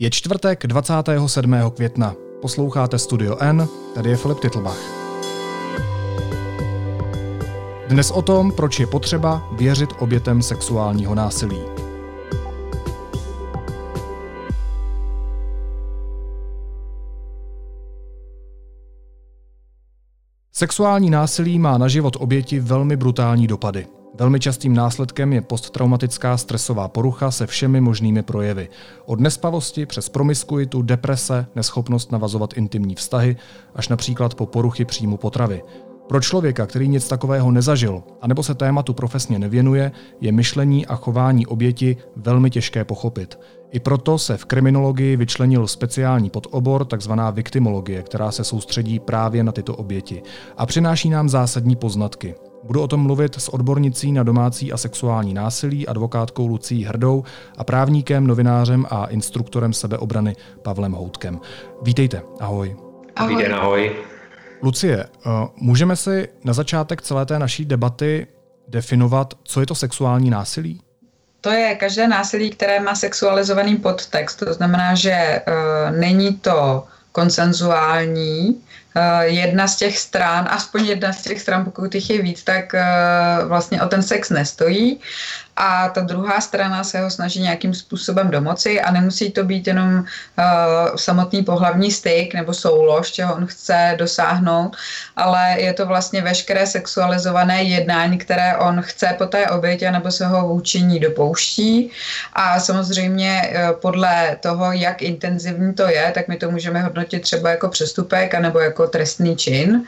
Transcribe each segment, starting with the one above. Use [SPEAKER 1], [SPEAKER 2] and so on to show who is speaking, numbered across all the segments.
[SPEAKER 1] Je čtvrtek 27. května. Posloucháte Studio N, tady je Filip Titlbach. Dnes o tom, proč je potřeba věřit obětem sexuálního násilí. Sexuální násilí má na život oběti velmi brutální dopady. Velmi častým následkem je posttraumatická stresová porucha se všemi možnými projevy. Od nespavosti přes promiskuitu, deprese, neschopnost navazovat intimní vztahy, až například po poruchy příjmu potravy. Pro člověka, který nic takového nezažil, anebo se tématu profesně nevěnuje, je myšlení a chování oběti velmi těžké pochopit. I proto se v kriminologii vyčlenil speciální podobor, takzvaná viktimologie, která se soustředí právě na tyto oběti a přináší nám zásadní poznatky. Budu o tom mluvit s odbornicí na domácí a sexuální násilí, advokátkou Lucí Hrdou a právníkem, novinářem a instruktorem sebeobrany Pavlem Houtkem. Vítejte, ahoj.
[SPEAKER 2] Ahoj. Vítej, ahoj.
[SPEAKER 1] Lucie, eh, můžeme si na začátek celé té naší debaty definovat, co je to sexuální násilí?
[SPEAKER 2] To je každé násilí, které má sexualizovaný podtext. To znamená, že uh, není to konsenzuální, jedna z těch stran, aspoň jedna z těch stran, pokud jich je víc, tak eh, vlastně o ten sex nestojí a ta druhá strana se ho snaží nějakým způsobem domoci a nemusí to být jenom uh, samotný pohlavní styk nebo soulož, čeho on chce dosáhnout, ale je to vlastně veškeré sexualizované jednání, které on chce po té oběti nebo se ho vůči ní dopouští a samozřejmě uh, podle toho, jak intenzivní to je, tak my to můžeme hodnotit třeba jako přestupek anebo jako trestný čin uh,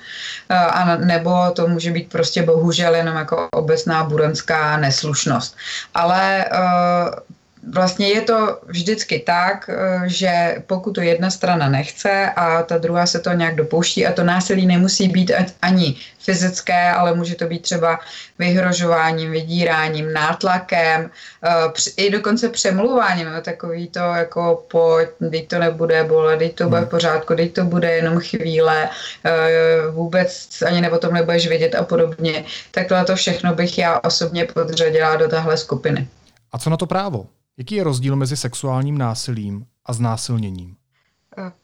[SPEAKER 2] a nebo to může být prostě bohužel jenom jako obecná burenská neslušnost. Ale uh, vlastně je to vždycky tak, eh, že pokud to jedna strana nechce a ta druhá se to nějak dopouští a to násilí nemusí být ani fyzické, ale může to být třeba vyhrožováním, vydíráním, nátlakem, eh, i dokonce přemluváním, no, takový to jako pojď, teď to nebude bolet, teď to bude v hmm. pořádku, teď to bude jenom chvíle, eh, vůbec ani nebo tom nebudeš vědět a podobně. Takhle to všechno bych já osobně podřadila do tahle skupiny.
[SPEAKER 1] A co na to právo? Jaký je rozdíl mezi sexuálním násilím a znásilněním?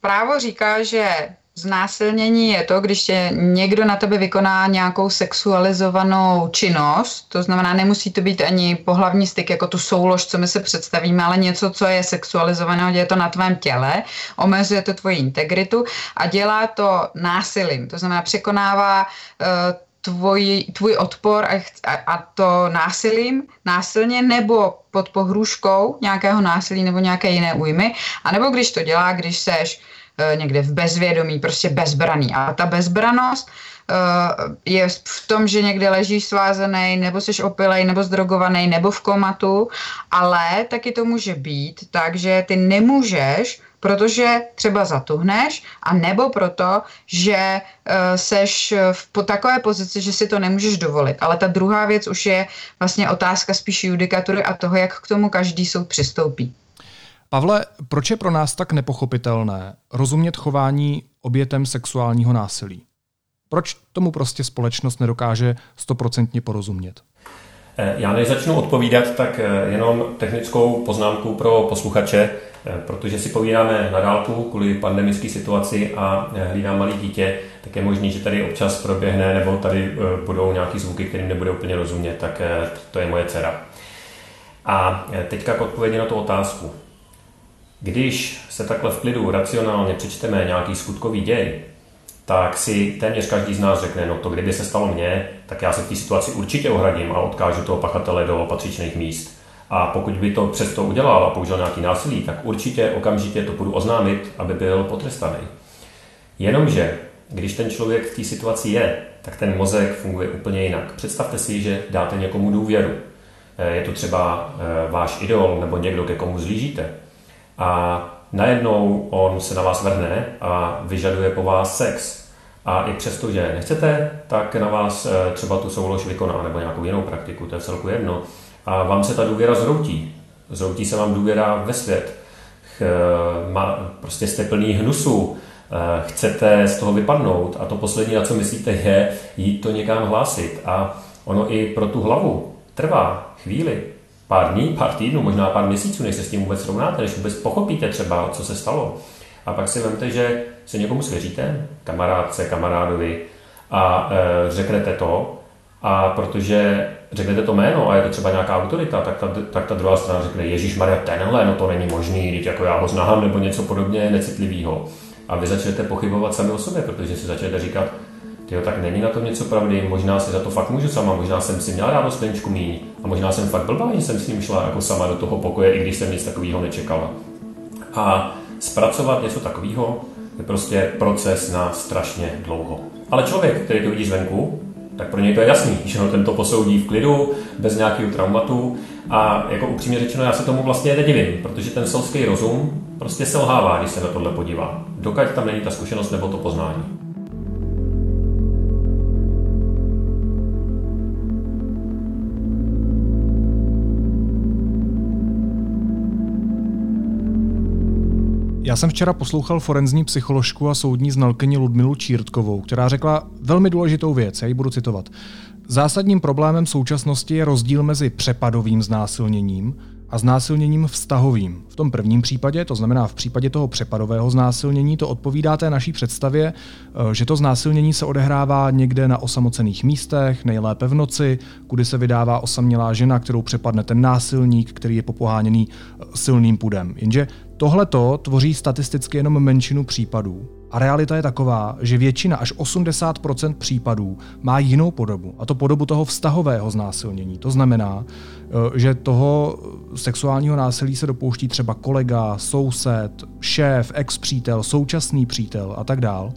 [SPEAKER 2] Právo říká, že Znásilnění je to, když tě někdo na tebe vykoná nějakou sexualizovanou činnost, to znamená, nemusí to být ani pohlavní styk, jako tu soulož, co my se představíme, ale něco, co je sexualizované, je to na tvém těle, omezuje to tvoji integritu a dělá to násilím, to znamená, překonává uh, tvoj, tvůj odpor a, a to násilím, násilně nebo pod pohrůžkou nějakého násilí nebo nějaké jiné újmy, a nebo když to dělá, když seš e, někde v bezvědomí, prostě bezbraný. A ta bezbranost e, je v tom, že někde ležíš svázaný, nebo jsi opilej, nebo zdrogovaný, nebo v komatu, ale taky to může být tak, že ty nemůžeš protože třeba zatuhneš, a nebo proto, že uh, seš v po takové pozici, že si to nemůžeš dovolit. Ale ta druhá věc už je vlastně otázka spíš judikatury a toho, jak k tomu každý soud přistoupí.
[SPEAKER 1] Pavle, proč je pro nás tak nepochopitelné rozumět chování obětem sexuálního násilí? Proč tomu prostě společnost nedokáže stoprocentně porozumět?
[SPEAKER 3] Eh, já než začnu odpovídat, tak eh, jenom technickou poznámku pro posluchače. Eh, protože si povídáme na dálku kvůli pandemické situaci a hlídám malý dítě, tak je možný, že tady občas proběhne nebo tady budou nějaký zvuky, kterým nebude úplně rozumět, tak to je moje dcera. A teďka k odpovědi na tu otázku. Když se takhle v klidu racionálně přečteme nějaký skutkový děj, tak si téměř každý z nás řekne, no to kdyby se stalo mně, tak já se v té situaci určitě ohradím a odkážu toho pachatele do patřičných míst. A pokud by to přesto udělal a použil nějaký násilí, tak určitě okamžitě to budu oznámit, aby byl potrestaný. Jenomže, když ten člověk v té situaci je, tak ten mozek funguje úplně jinak. Představte si, že dáte někomu důvěru. Eh, je to třeba eh, váš idol nebo někdo, ke komu zlížíte. A najednou on se na vás vrhne a vyžaduje po vás sex. A i přesto, že nechcete, tak na vás eh, třeba tu soulož vykoná nebo nějakou jinou praktiku, to je celku jedno a vám se ta důvěra zroutí. Zroutí se vám důvěra ve svět. Ch, má, prostě jste plný hnusu, eh, chcete z toho vypadnout a to poslední, na co myslíte, je jít to někam hlásit. A ono i pro tu hlavu trvá chvíli, pár dní, pár týdnů, možná pár měsíců, než se s tím vůbec srovnáte, než vůbec pochopíte třeba, co se stalo. A pak si vemte, že se někomu svěříte, kamarádce, kamarádovi, a e, řeknete to, a protože řeknete to jméno a je to třeba nějaká autorita, tak ta, tak ta druhá strana řekne, Ježíš Maria, tenhle, no to není možný, teď jako já ho znám, nebo něco podobně necitlivého. A vy začnete pochybovat sami o sobě, protože si začnete říkat, tyjo, tak není na tom něco pravdy, možná si za to fakt můžu sama, možná jsem si měla rádo skleničku míň a možná jsem fakt blbá, že jsem s ním šla jako sama do toho pokoje, i když jsem nic takového nečekala. A zpracovat něco takového je prostě proces na strašně dlouho. Ale člověk, který to vidí zvenku, tak pro něj to je jasný, že ho tento posoudí v klidu, bez nějakého traumatu a jako upřímně řečeno, já se tomu vlastně nedivím, protože ten selský rozum prostě selhává, když se na tohle podívá, dokud tam není ta zkušenost nebo to poznání.
[SPEAKER 1] Já jsem včera poslouchal forenzní psycholožku a soudní znalkyni Ludmilu Čírtkovou, která řekla velmi důležitou věc, já ji budu citovat. Zásadním problémem současnosti je rozdíl mezi přepadovým znásilněním a znásilněním vztahovým. V tom prvním případě, to znamená v případě toho přepadového znásilnění, to odpovídá té naší představě, eh, že to znásilnění se odehrává někde na osamocených místech, nejlépe v noci, kudy se vydává osamělá žena, kterou přepadne ten násilník, který je popoháněný eh, silným pudem. Jenže tohle to tvoří statisticky jenom menšinu případů. A realita je taková, že většina až 80% případů má jinou podobu, a to podobu toho vztahového znásilnění. To znamená, že toho sexuálního násilí se dopouští třeba kolega, soused, šéf, ex-přítel, současný přítel a tak dál.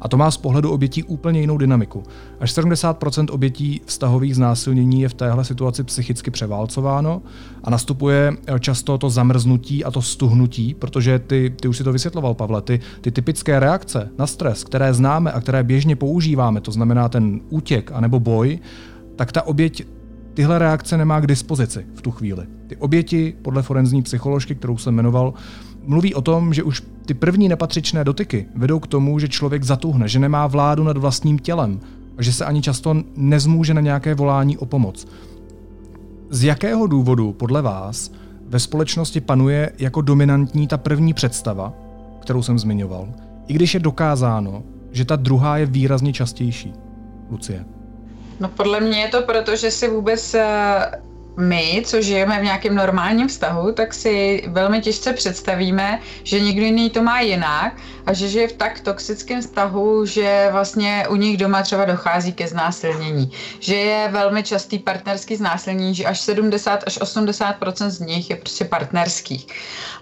[SPEAKER 1] A to má z pohledu obětí úplně jinou dynamiku. Až 70% obětí vztahových znásilnění je v téhle situaci psychicky převálcováno a nastupuje eh, často to zamrznutí a to stuhnutí, protože ty, ty už si to vysvětloval, Pavle, ty, ty typické reakce na stres, které známe a které běžně používáme, to znamená ten útěk anebo boj, tak ta oběť tyhle reakce nemá k dispozici v tu chvíli. Ty oběti, podle forenzní psycholožky, kterou jsem jmenoval, mluví o tom, že už ty první nepatřičné dotyky vedou k tomu, že člověk zatuhne, že nemá vládu nad vlastním tělem a že se ani často nezmůže na nějaké volání o pomoc. Z jakého důvodu podle vás ve společnosti panuje jako dominantní ta první představa, kterou jsem zmiňoval, i když je dokázáno, že ta druhá je výrazně častější? Lucie.
[SPEAKER 2] No podle mě je to proto, že si vůbec eh, my, co žijeme v nějakém normálním vztahu, tak si velmi těžce představíme, že někdo jiný to má jinak a že žije v tak toxickém vztahu, že vlastně u nich doma třeba dochází ke znásilnění. Že je velmi častý partnerský znásilnění, že až 70 až 80 z nich je prostě partnerských.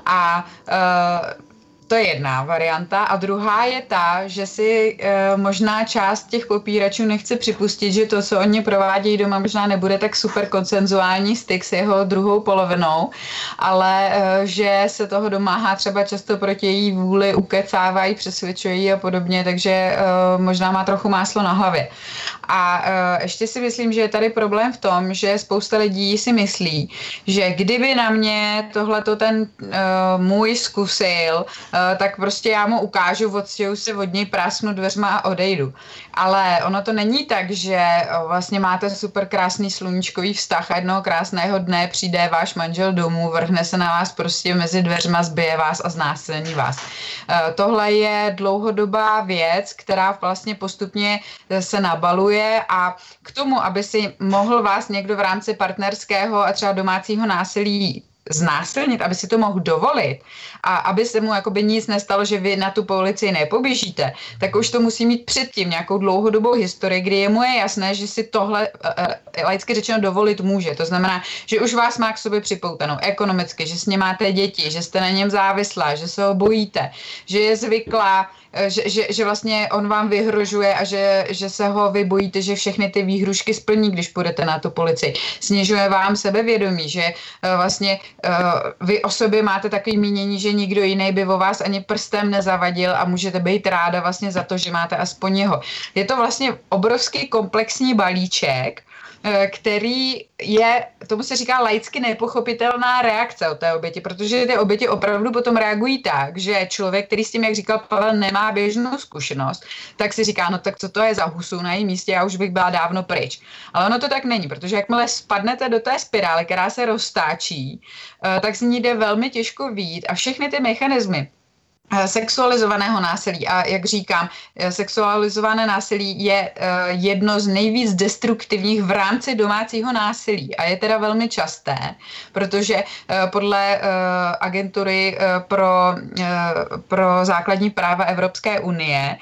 [SPEAKER 2] A uh, to je jedna varianta. A druhá je ta, že si e, možná část těch popíračů nechce připustit, že to, co oni provádějí doma, možná nebude tak super koncenzuální styk s jeho druhou polovinou, ale e, že se toho domáhá třeba často proti její vůli, ukecávají, přesvědčují a podobně, takže e, možná má trochu máslo na hlavě. A uh, ještě si myslím, že je tady problém v tom, že spousta lidí si myslí, že kdyby na mě tohleto ten uh, můj zkusil, uh, tak prostě já mu ukážu, odstěhu se od něj, prásnu dveřma a odejdu. Ale ono to není tak, že uh, vlastně máte super krásný sluníčkový vztah a jednoho krásného dne přijde váš manžel domů, vrhne se na vás prostě mezi dveřma, zbije vás a znásilní vás. Uh, tohle je dlouhodobá věc, která vlastně postupně se nabaluje funguje a k tomu, aby si mohl vás někdo v rámci partnerského a třeba domácího násilí znásilnit, aby si to mohl dovolit a aby se mu jakoby nic nestalo, že vy na tu policii nepoběžíte, tak už to musí mít předtím nějakou dlouhodobou historii, kdy je mu je jasné, že si tohle uh, laicky řečeno dovolit může. To znamená, že už vás má k sobě připoutanou ekonomicky, že s ním máte děti, že jste na něm závislá, že se ho bojíte, že je zvyklá že, že, že vlastně on vám vyhrožuje a že, že se ho vy bojíte, že všechny ty výhrušky splní, když půjdete na tu policii. Snižuje vám sebevědomí, že uh, vlastně uh, vy o sobě máte takový mínění, že nikdo jiný by o vás ani prstem nezavadil a můžete být ráda vlastně za to, že máte aspoň jeho. Je to vlastně obrovský komplexní balíček, eh, který je, tomu se říká laicky nepochopitelná reakce od té oběti, protože ty oběti opravdu potom reagují tak, že člověk, který s tím, jak říkal Pavel, nemá běžnou zkušenost, tak si říká, no tak co to je za husu na jejím místě, já už bych byla dávno pryč. Ale ono to tak není, protože jakmile spadnete do té spirály, která se roztáčí, eh, tak z ní jde velmi těžko výjít a všechny ty mechanismy, Eh, sexualizovaného násilí. A jak říkám, eh, sexualizované násilí je eh, jedno z nejvíc destruktivních v rámci domácího násilí. A je teda velmi časté, protože podle agentury pro, pro základní práva Evropské unie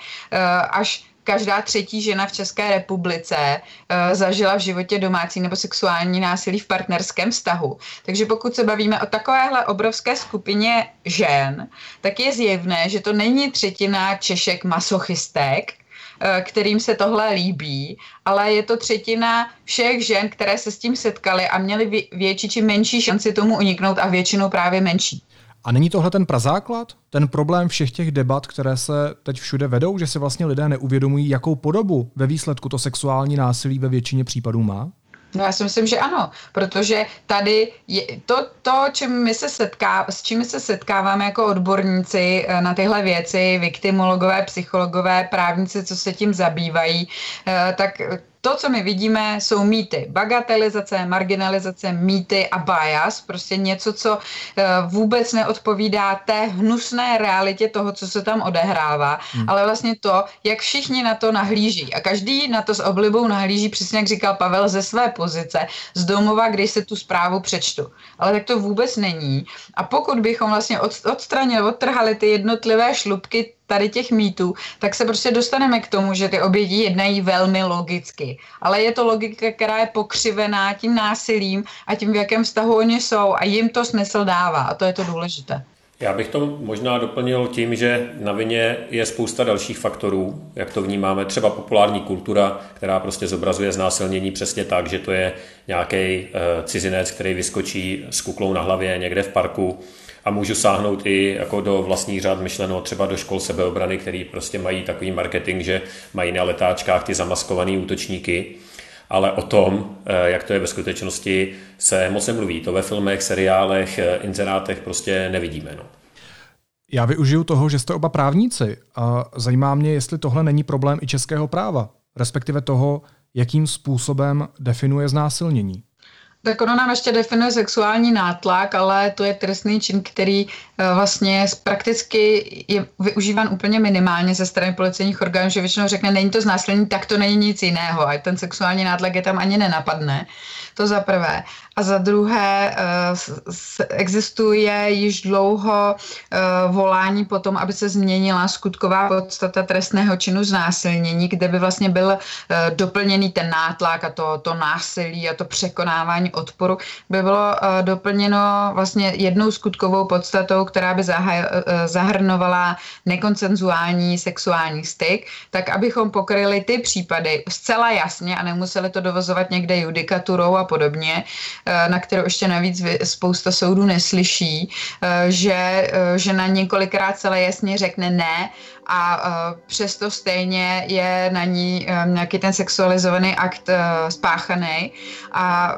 [SPEAKER 2] až každá třetí žena v České republice uh, zažila v životě domácí nebo sexuální násilí v partnerském vztahu. Takže pokud se bavíme o takovéhle obrovské skupině žen, tak je zjevné, že to není třetina Češek masochistek, eh, kterým se tohle líbí, ale je to třetina všech žen, které se s tím setkaly a měly větší či menší šanci tomu uniknout a většinou právě menší.
[SPEAKER 1] A není tohle ten prazáklad? Ten problém všech těch debat, které se teď všude vedou, že si vlastně lidé neuvědomují, jakou podobu ve výsledku to sexuální násilí ve většině případů má?
[SPEAKER 2] No já si myslím, že ano, protože tady je to, to čím my se setká, s čím se setkáváme jako odborníci eh, na tyhle věci, viktimologové, psychologové, právníci, co se tím zabývají, eh, tak to, co my vidíme, jsou mýty. Bagatelizace, marginalizace, mýty a bias. Prostě něco, co eh, vůbec neodpovídá té hnusné realitě toho, co se tam odehrává, hmm. ale vlastně to, jak všichni na to nahlíží. A každý na to s oblibou nahlíží, přesně jak říkal Pavel, ze své pozice, z domova, když se tu zprávu přečtu. Ale tak to vůbec není. A pokud bychom vlastně odstranili, odtrhali ty jednotlivé šlubky tady těch mýtů, tak se prostě dostaneme k tomu, že ty oběti jednají velmi logicky. Ale je to logika, která je pokřivená tím násilím a tím, v jakém vztahu oni jsou a jim to smysl dává a to je to důležité.
[SPEAKER 3] Já bych to možná doplnil tím, že na vině je spousta dalších faktorů, jak to vnímáme, třeba populární kultura, která prostě zobrazuje znásilnění přesně tak, že to je nějaký eh, cizinec, který vyskočí s kuklou na hlavě někde v parku, a můžu sáhnout i jako do vlastních řád myšleno třeba do škol sebeobrany, který prostě mají takový marketing, že mají na letáčkách ty zamaskované útočníky, ale o tom, eh, jak to je ve skutečnosti, se moc nemluví. To ve filmech, seriálech, eh, inzerátech prostě nevidíme. No.
[SPEAKER 1] Já využiju toho, že jste oba právníci a zajímá mě, jestli tohle není problém i českého práva, respektive toho, jakým způsobem definuje znásilnění.
[SPEAKER 2] Tak ono nám ještě definuje sexuální nátlak, ale to je trestný čin, který eh, vlastně prakticky je využíván úplně minimálně ze strany policejních orgánů, že většinou řekne, není to znásilnění, tak to není nic jiného a ten sexuální nátlak je tam ani nenapadne. To za prvé. A za druhé eh, existuje již dlouho eh, volání po tom, aby se změnila skutková podstata trestného činu znásilnění, kde by vlastně byl eh, doplněný ten nátlak a to, to násilí a to překonávání odporu by bylo doplněno vlastně jednou skutkovou podstatou, která by zahrnovala nekoncenzuální sexuální styk, tak abychom pokryli ty případy zcela jasně a nemuseli to dovozovat někde judikaturou a podobně, na kterou ještě navíc spousta soudů neslyší, eh, že eh, žena několikrát celé jasně řekne ne a přesto stejně je na ní nějaký ten sexualizovaný akt spáchaný. A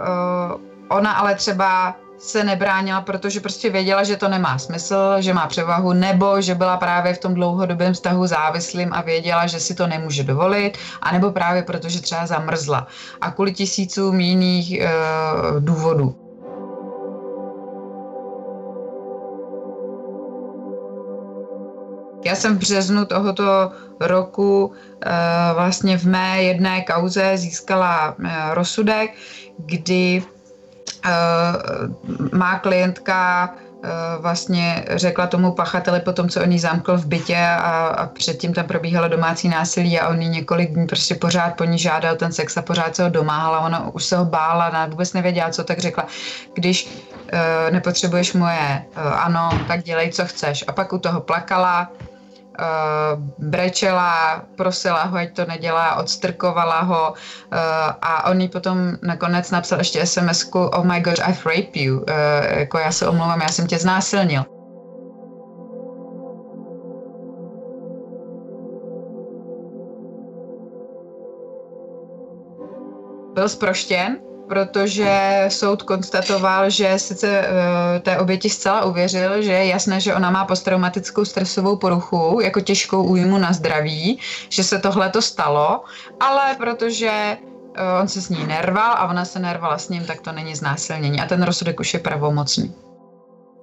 [SPEAKER 2] ona ale třeba se nebránila, protože prostě věděla, že to nemá smysl, že má převahu, nebo že byla právě v tom dlouhodobém vztahu závislým a věděla, že si to nemůže dovolit, anebo právě protože třeba zamrzla. A kvůli tisícům jiných e, důvodů. Já jsem v březnu tohoto roku e, vlastně v mé jedné kauze získala e, rozsudek, kdy Eh, má klientka eh, vlastně řekla tomu pachateli po tom, co on jí zamkl v bytě a, a předtím tam probíhalo domácí násilí a on jí několik dní prostě pořád po ní žádal ten sex a pořád se ho domáhala. Ona už se ho bála, ona vůbec nevěděla, co, tak řekla, když uh, nepotřebuješ moje uh, ano, tak dělej, co chceš. A pak u toho plakala, brečela, prosila ho, ať to nedělá, odstrkovala ho uh, a on jí potom nakonec napsal ještě sms oh my god, I've raped you, uh, jako já se omlouvám, já jsem tě znásilnil. byl zproštěn, protože soud konstatoval, že sice uh, té oběti zcela uvěřil, že je jasné, že ona má posttraumatickou stresovou poruchu, jako těžkou újmu na zdraví, že se tohle to stalo, ale protože uh, on se s ní nerval a ona se nervala s ním, tak to není znásilnění a ten rozsudek už je pravomocný.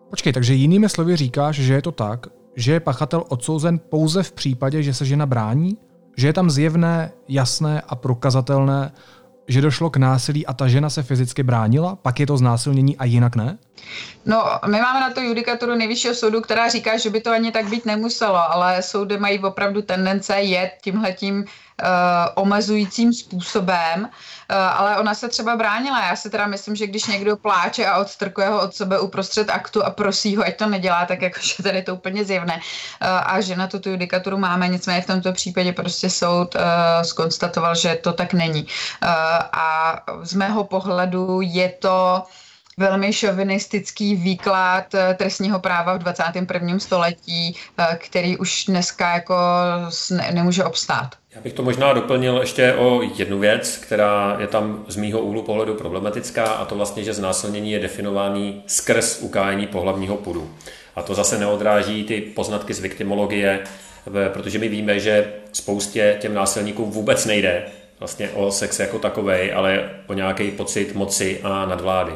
[SPEAKER 1] Počkej, takže jinými slovy říkáš, že je to tak, že je pachatel odsouzen pouze v případě, že se žena brání? Že je tam zjevné, jasné a prokazatelné, že došlo k násilí a ta žena se fyzicky bránila, pak je to znásilnění a jinak ne?
[SPEAKER 2] No, my máme na to judikaturu nejvyššího soudu, která říká, že by to ani tak být nemuselo, ale soudy mají opravdu tendence jet tímhletím uh, omezujícím způsobem, uh, ale ona se třeba bránila. Já si teda myslím, že když někdo pláče a odstrkuje ho od sebe uprostřed aktu a prosí ho, ať to nedělá, tak jakože tady to úplně zjevné. Uh, a že na to tu judikaturu máme, nicméně v tomto případě prostě soud uh, skonstatoval, že to tak není. Uh, a z mého pohledu je to velmi šovinistický výklad trestního práva v 21. století, který už dneska jako ne, nemůže obstát.
[SPEAKER 3] Já bych to možná doplnil ještě o jednu věc, která je tam z mýho úhlu pohledu problematická, a to vlastně, že znásilnění je definovaný skrz ukájení pohlavního pudu. A to zase neodráží ty poznatky z viktimologie, protože my víme, že spoustě těm násilníkům vůbec nejde vlastně o sex jako takovej, ale o nějaký pocit moci a nadvlády.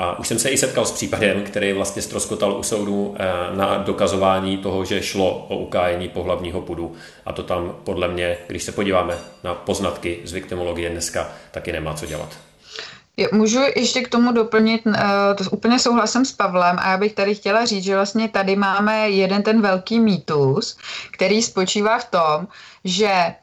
[SPEAKER 3] A už jsem se i setkal s případem, který vlastně stroskotal u soudu eh, na dokazování toho, že šlo o ukájení pohlavního pudu. A to tam podle mě, když se podíváme na poznatky z viktimologie dneska, taky nemá co dělat.
[SPEAKER 2] Můžu ještě k tomu doplnit, uh, to úplně souhlasím s Pavlem a já bych tady chtěla říct, že vlastně tady máme jeden ten velký mýtus, který spočívá v tom, že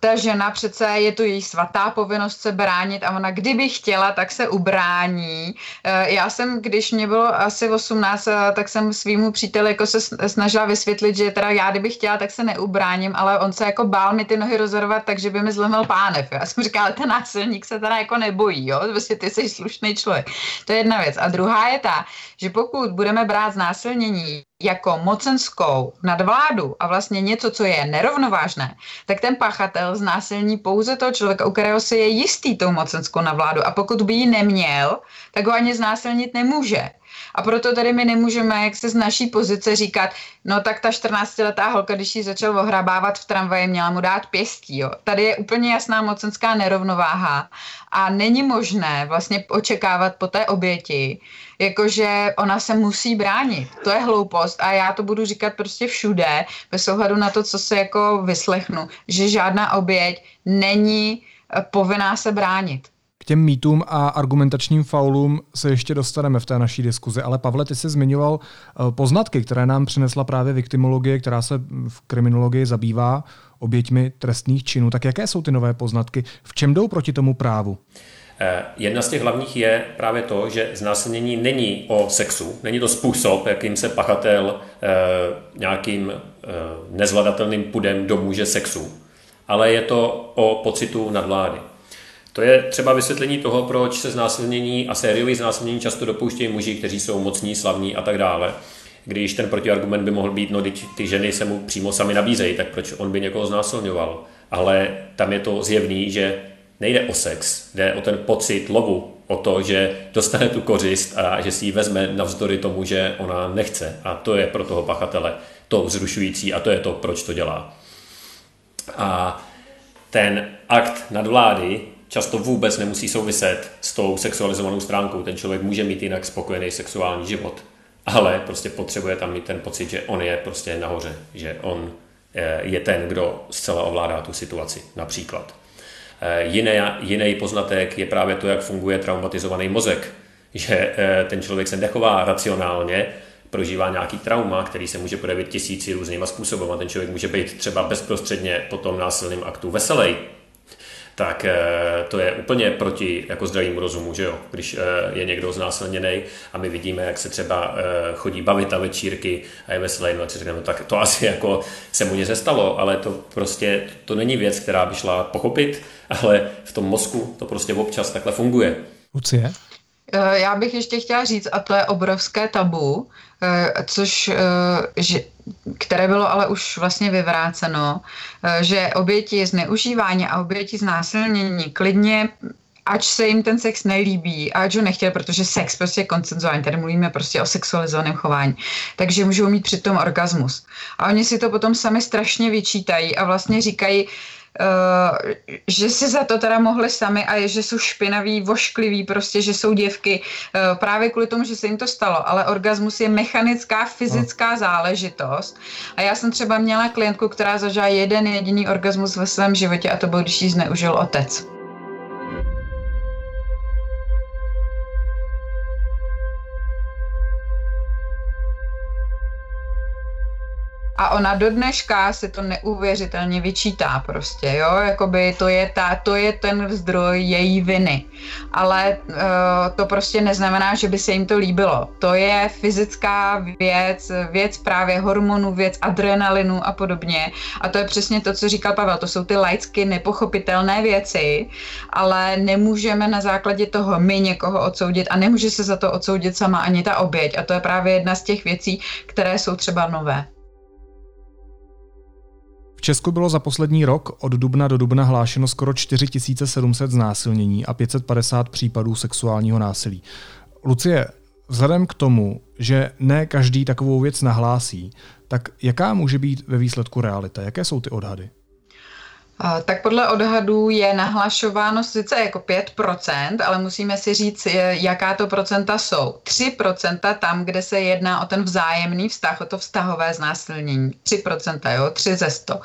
[SPEAKER 2] ta žena přece je to její svatá povinnost se bránit a ona kdyby chtěla, tak se ubrání. Eh, já jsem, když mě bylo asi 18, eh, tak jsem svýmu příteli jako se snažila vysvětlit, že teda já kdybych chtěla, tak se neubráním, ale on se jako bál mi ty nohy rozhodovat, takže by mi zlomil pánev. Já jsem říkala, ten násilník se teda jako nebojí, jo? Vlastně ty jsi slušný člověk. To je jedna věc. A druhá je ta, že pokud budeme brát znásilnění jako mocenskou nadvládu a vlastně něco, co je nerovnovážné, tak ten páchatel znásilní pouze toho člověka, u kterého se je jistý tou mocenskou nadvládu a pokud by ji neměl, tak ho ani znásilnit nemůže. A proto tady my nemůžeme, jak se z naší pozice říkat, no tak ta 14-letá holka, když ji začal ohrabávat v tramvaji, měla mu dát pěstí. Jo. Tady je úplně jasná mocenská nerovnováha a není možné vlastně očekávat po té oběti, jakože ona se musí bránit. To je hloupost a já to budu říkat prostě všude, bez ohledu na to, co se jako vyslechnu, že žádná oběť není eh, povinná se bránit.
[SPEAKER 1] Těm mýtům a argumentačním faulům se ještě dostaneme v té naší diskuzi, ale Pavle, ty jsi zmiňoval eh, poznatky, které nám přinesla právě viktimologie, která se v kriminologii zabývá oběťmi trestných činů. Tak jaké jsou ty nové poznatky? V čem jdou proti tomu právu?
[SPEAKER 3] Eh, jedna z těch hlavních je právě to, že znásilnění není o sexu, není to způsob, jakým se pachatel eh, nějakým nezvladatelným pudem domůže sexu, ale je to o pocitu nadvlády. To je třeba vysvětlení toho, proč se znásilnění a sériový znásilnění často dopouštějí muži, kteří jsou mocní, slavní a tak dále. Když ten protiargument by mohl být, no teď ty ženy se mu přímo sami nabízejí, tak proč on by někoho znásilňoval? Ale tam je to zjevný, že nejde o sex, jde o ten pocit lovu, o to, že dostane tu kořist a že si ji vezme navzdory tomu, že ona nechce. A to je pro toho pachatele to vzrušující a to je to, proč to dělá. A ten akt nadvlády často vůbec nemusí souviset s tou sexualizovanou stránkou. Ten člověk může mít jinak spokojený sexuální život, ale prostě potřebuje tam mít ten pocit, že on je prostě nahoře, že on eh, je ten, kdo zcela ovládá tu situaci, například. Eh, jiný, jiný poznatek je právě to, jak funguje traumatizovaný mozek, že eh, ten člověk se nechová racionálně, prožívá nějaký trauma, který se může projevit tisíci různýma způsoby a ten člověk může být třeba bezprostředně po tom násilným aktu veselý, tak eh, to je úplně proti jako zdravému rozumu, že jo? Když eh, je někdo znásilněný a my vidíme, jak se třeba eh, chodí bavit a večírky a je veselý, no, říkám, no tak to asi jako se mu něco stalo, ale to prostě to není věc, která by šla pochopit, ale v tom mozku to prostě občas takhle funguje.
[SPEAKER 1] Lucie?
[SPEAKER 2] Já bych ještě chtěla říct, a to je obrovské tabu, což, že které bylo ale už vlastně vyvráceno, eh, že oběti zneužívání a oběti znásilnění klidně ač se jim ten sex nelíbí, ač ho nechtěl, protože sex prostě je koncenzuální, tady mluvíme prostě o sexualizovaném chování, takže můžou mít přitom orgasmus. A oni si to potom sami strašně vyčítají a vlastně říkají, že si za to teda mohli sami a je, že jsou špinaví, voškliví, prostě, že jsou děvky uh, právě kvůli tomu, že se jim to stalo, ale orgasmus je mechanická, fyzická no. záležitost a já jsem třeba měla klientku, která zažila jeden jediný orgasmus ve svém životě a to byl, když jí zneužil otec. A ona do dneška si to neuvěřitelně vyčítá prostě, jo, jakoby to je, ta, to je ten zdroj její viny. Ale uh, to prostě neznamená, že by se jim to líbilo. To je fyzická věc, věc právě hormonů, věc adrenalinu a podobně. A to je přesně to, co říkal Pavel, to jsou ty laicky nepochopitelné věci, ale nemůžeme na základě toho my někoho odsoudit a nemůže se za to odsoudit sama ani ta oběť. A to je právě jedna z těch věcí, které jsou třeba nové.
[SPEAKER 1] Česku bylo za poslední rok od dubna do dubna hlášeno skoro 4700 znásilnění a 550 případů sexuálního násilí. Lucie, vzhledem k tomu, že ne každý takovou věc nahlásí, tak jaká může být ve výsledku realita? Jaké jsou ty odhady?
[SPEAKER 2] Tak podle odhadů je nahlašováno sice jako 5%, ale musíme si říct, jaká to procenta jsou. 3% tam, kde se jedná o ten vzájemný vztah, o to vztahové znásilnění. 3%, jo, 3 ze 100.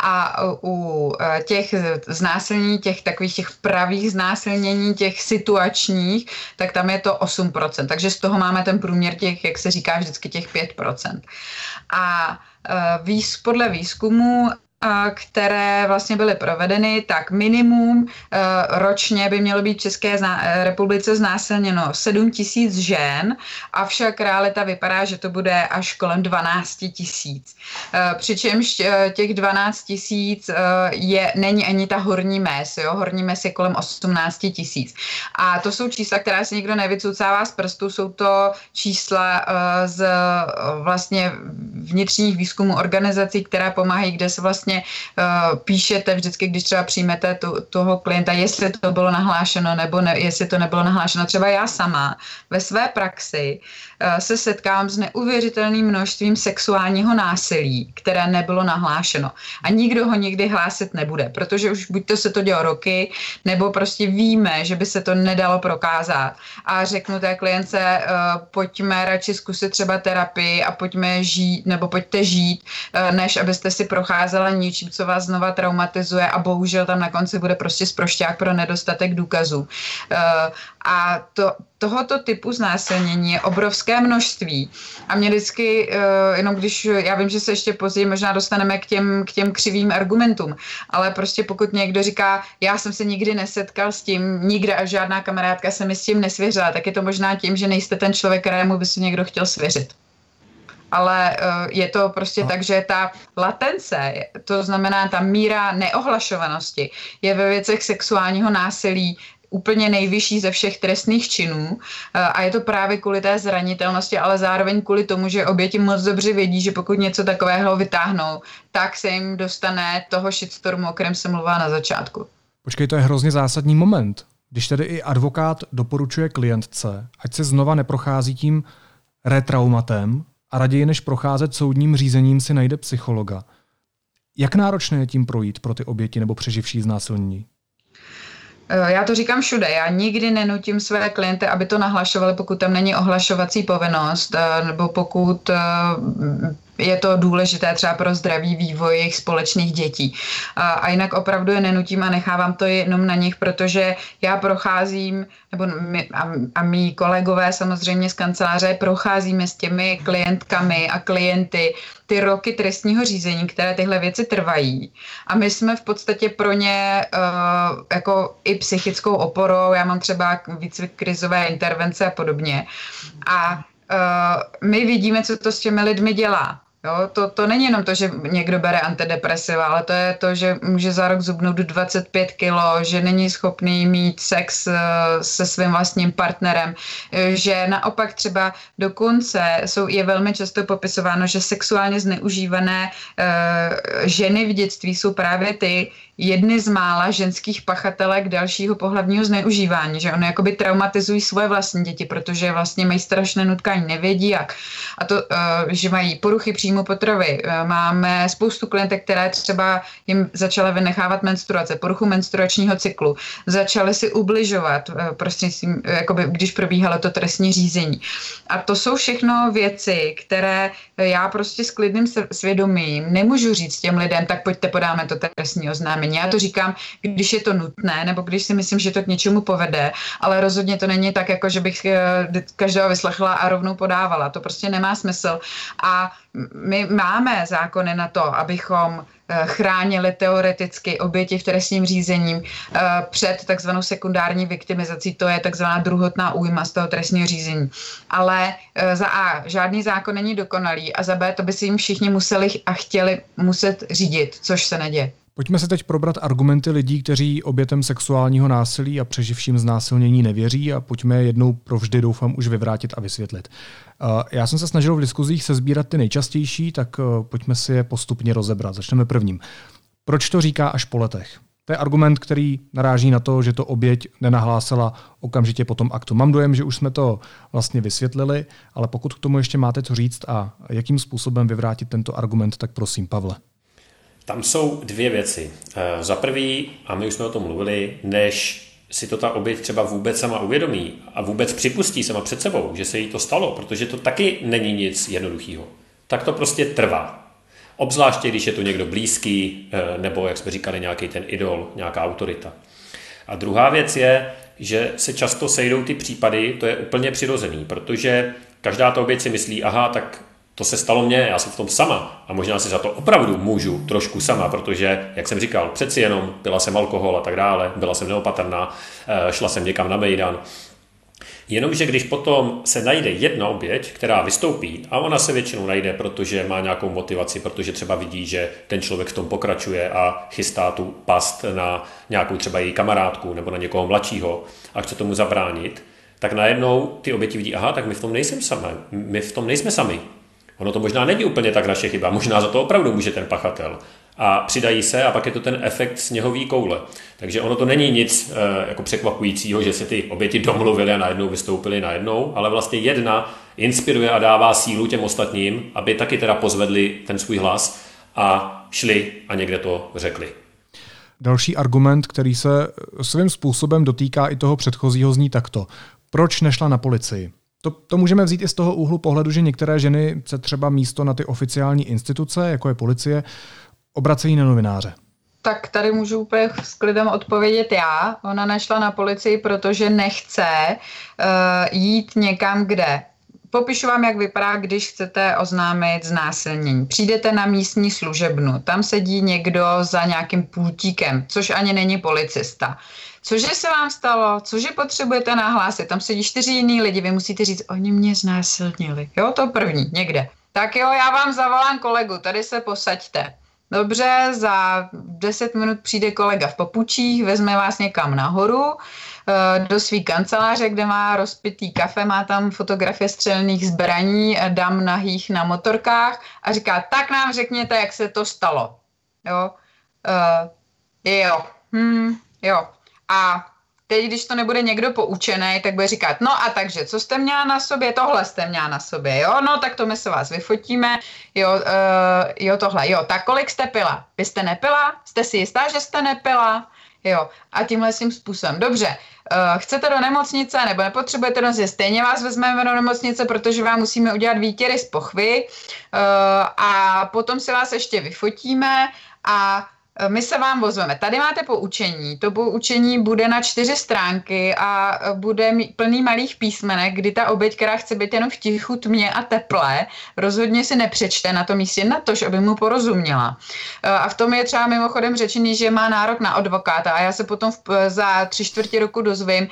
[SPEAKER 2] A u e, těch znásilnění, těch takových těch pravých znásilnění, těch situačních, tak tam je to 8%. Takže z toho máme ten průměr těch, jak se říká vždycky, těch 5%. A výz, podle výzkumu které vlastně byly provedeny, tak minimum eh, ročně by mělo být v České eh, republice znásilněno 7 tisíc žen, avšak realita vypadá, že to bude až kolem 12 tisíc. Eh, přičemž těch 12 tisíc je, není ani ta horní mes, jo? horní mes je kolem 18 tisíc. A to jsou čísla, která si nikdo nevycucává z prstu, jsou to čísla z vlastně vnitřních výzkumů organizací, která pomáhají, kde se vlastně vlastně uh, píšete vždycky, když třeba přijmete tu, toho klienta, jestli to bylo nahlášeno nebo ne, jestli to nebylo nahlášeno. Třeba já sama ve své praxi uh, se setkám s neuvěřitelným množstvím sexuálního násilí, které nebylo nahlášeno. A nikdo ho nikdy hlásit nebude, protože už buď to se to dělo roky, nebo prostě víme, že by se to nedalo prokázat. A řeknu té klience, uh, pojďme radši zkusit třeba terapii a pojďme žít, nebo pojďte žít, uh, než abyste si procházela něčím, co vás znova traumatizuje a bohužel tam na konci bude prostě zprošťák pro nedostatek důkazů. Uh, a to, tohoto typu znásilnění je obrovské množství. A mě vždycky, uh, jenom když, já vím, že se ještě později možná dostaneme k těm, k těm křivým argumentům, ale prostě pokud někdo říká, já jsem se nikdy nesetkal s tím, nikde a žádná kamarádka se mi s tím nesvěřila, tak je to možná tím, že nejste ten člověk, kterému by se někdo chtěl svěřit ale uh, je to prostě no. tak, že ta latence, to znamená ta míra neohlašovanosti, je ve věcech sexuálního násilí úplně nejvyšší ze všech trestných činů eh, a je to právě kvůli té zranitelnosti, ale zároveň kvůli tomu, že oběti moc dobře vědí, že pokud něco takového vytáhnou, tak se jim dostane toho shitstormu, o kterém jsem mluvila na začátku.
[SPEAKER 1] Počkej, to je hrozně zásadní moment. Když tedy i advokát doporučuje klientce, ať se znova neprochází tím retraumatem, a raději než procházet soudním řízením si najde psychologa. Jak náročné je tím projít pro ty oběti nebo přeživší znásilnění?
[SPEAKER 2] Eh, já to říkám všude. Já nikdy nenutím své klienty, aby to nahlašovali, pokud tam není ohlašovací povinnost, eh, nebo pokud eh, je to důležité třeba pro zdravý vývoj jejich společných dětí. A, a jinak opravdu je nenutím a nechávám to jenom na nich, protože já procházím, nebo my, a, a mý kolegové samozřejmě z kanceláře procházíme s těmi klientkami a klienty ty roky trestního řízení, které tyhle věci trvají. A my jsme v podstatě pro ně uh, jako i psychickou oporou, já mám třeba výcvik krizové intervence a podobně. A uh, my vidíme, co to s těmi lidmi dělá Jo, to, to není jenom to, že někdo bere antidepresiva, ale to je to, že může za rok zubnout 25 kilo, že není schopný mít sex eh, se svým vlastním partnerem, eh, že naopak třeba dokonce jsou, je velmi často popisováno, že sexuálně zneužívané uh, ženy v dětství jsou právě ty, jedny z mála ženských pachatelek dalšího pohlavního zneužívání, že oni jakoby traumatizují svoje vlastní děti, protože vlastně mají strašné nutkání, nevědí jak. A to, eh, že mají poruchy příjmu potravy. Eh, máme spoustu klientek, které třeba jim začaly vynechávat menstruace, poruchu menstruačního cyklu, začaly si ubližovat eh, prostřednictvím, jakoby, když probíhalo to trestní řízení. A to jsou všechno věci, které já prostě s klidným svědomím nemůžu říct těm lidem, tak pojďte podáme to trestní oznámení není. Já to říkám, když je to nutné, nebo když si myslím, že to k něčemu povede, ale rozhodně to není tak, jako že bych eh, každého vyslechla a rovnou podávala. To prostě nemá smysl. A my máme zákony na to, abychom eh, chránili teoreticky oběti v trestním řízením eh, před takzvanou sekundární viktimizací, to je takzvaná druhotná újma z toho trestního řízení. Ale za A, žádný zákon není dokonalý a za B, to by si jim všichni museli a chtěli muset řídit, což se neděje.
[SPEAKER 1] Pojďme se teď probrat argumenty lidí, kteří obětem sexuálního násilí a přeživším znásilnění nevěří a pojďme je jednou provždy doufám už vyvrátit a vysvětlit. Já jsem se snažil v diskuzích sezbírat ty nejčastější, tak eh, pojďme si je postupně rozebrat. Začneme prvním. Proč to říká až po letech? To je argument, který naráží na to, že to oběť nenahlásila okamžitě po tom aktu. Mám dojem, že už jsme to vlastně vysvětlili, ale pokud k tomu ještě máte co říct a jakým způsobem vyvrátit tento argument, tak prosím, Pavle.
[SPEAKER 3] Tam jsou dvě věci. Eh, za prvý, a my už jsme o tom mluvili, než si to ta oběť třeba vůbec sama uvědomí a vůbec připustí sama před sebou, že se jí to stalo, protože to taky není nic jednoduchého, tak to prostě trvá. Obzvláště, když je to někdo blízký, eh, nebo, jak jsme říkali, nějaký ten idol, nějaká autorita. A druhá věc je, že se často sejdou ty případy, to je úplně přirozený, protože každá ta oběť si myslí, aha, tak to se stalo mně, já jsem v tom sama a možná si za to opravdu můžu trošku sama, protože, jak jsem říkal, přeci jenom pila jsem alkohol a tak dále, byla jsem neopatrná, eh, šla jsem někam na mejdan. Jenomže když potom se najde jedna oběť, která vystoupí, a ona se většinou najde, protože má nějakou motivaci, protože třeba vidí, že ten člověk v tom pokračuje a chystá tu past na nějakou třeba její kamarádku nebo na někoho mladšího a chce tomu zabránit, tak najednou ty oběti vidí, aha, tak my v tom nejsme sami, my v tom nejsme sami, Ono to možná není úplně tak naše chyba, možná za to opravdu může ten pachatel. A přidají se a pak je to ten efekt sněhový koule. Takže ono to není nic e, jako překvapujícího, že se ty oběti domluvily a najednou vystoupily najednou, ale vlastně jedna inspiruje a dává sílu těm ostatním, aby taky teda pozvedli ten svůj hlas a šli a někde to řekli.
[SPEAKER 1] Další argument, který se svým způsobem dotýká i toho předchozího, zní takto. Proč nešla na policii? To, to můžeme vzít i z toho úhlu pohledu, že některé ženy se třeba místo na ty oficiální instituce, jako je policie, obracejí na novináře.
[SPEAKER 2] Tak tady můžu úplně s klidem odpovědět já. Ona nešla na policii, protože nechce uh, jít někam, kde Popíšu vám, jak vypadá, když chcete oznámit znásilnění. Přijdete na místní služebnu, tam sedí někdo za nějakým pultíkem, což ani není policista. Cože se vám stalo? Cože potřebujete nahlásit? Tam sedí čtyři jiný lidi, vy musíte říct, oni mě znásilnili. Jo, to první, někde. Tak jo, já vám zavolám kolegu, tady se posaďte. Dobře, za 10 minut přijde kolega v papučích, vezme vás někam nahoru, eh, do své kanceláře, kde má rozpitý kafe, má tam fotografie střelných zbraní, eh, dam nahých na motorkách a říká, tak nám řekněte, jak se to stalo. Jo, uh, jo, hm, jo. A teď, když to nebude někdo poučený, tak bude říkat, no a takže, co jste měla na sobě, tohle jste měla na sobě, jo, no tak to my se vás vyfotíme, jo, uh, jo, tohle, jo, tak kolik jste pila? Vy jste nepila? Jste si jistá, že jste nepila? Jo, a tímhle tím způsobem. Dobře, uh, chcete do nemocnice nebo nepotřebujete do stejně vás vezmeme do nemocnice, protože vám musíme udělat výtěry z pochvy uh, a potom si vás ještě vyfotíme a my se vám vozveme. Tady máte poučení. To poučení bude na čtyři stránky a e, bude plný malých písmenek, kdy ta oběť, která chce být jenom v tichu, tmě a teple, rozhodně si nepřečte na tom místě na to, aby mu porozuměla. E, a v tom je třeba mimochodem řečený, že má nárok na advokáta a já se potom v, za tři čtvrtě roku dozvím,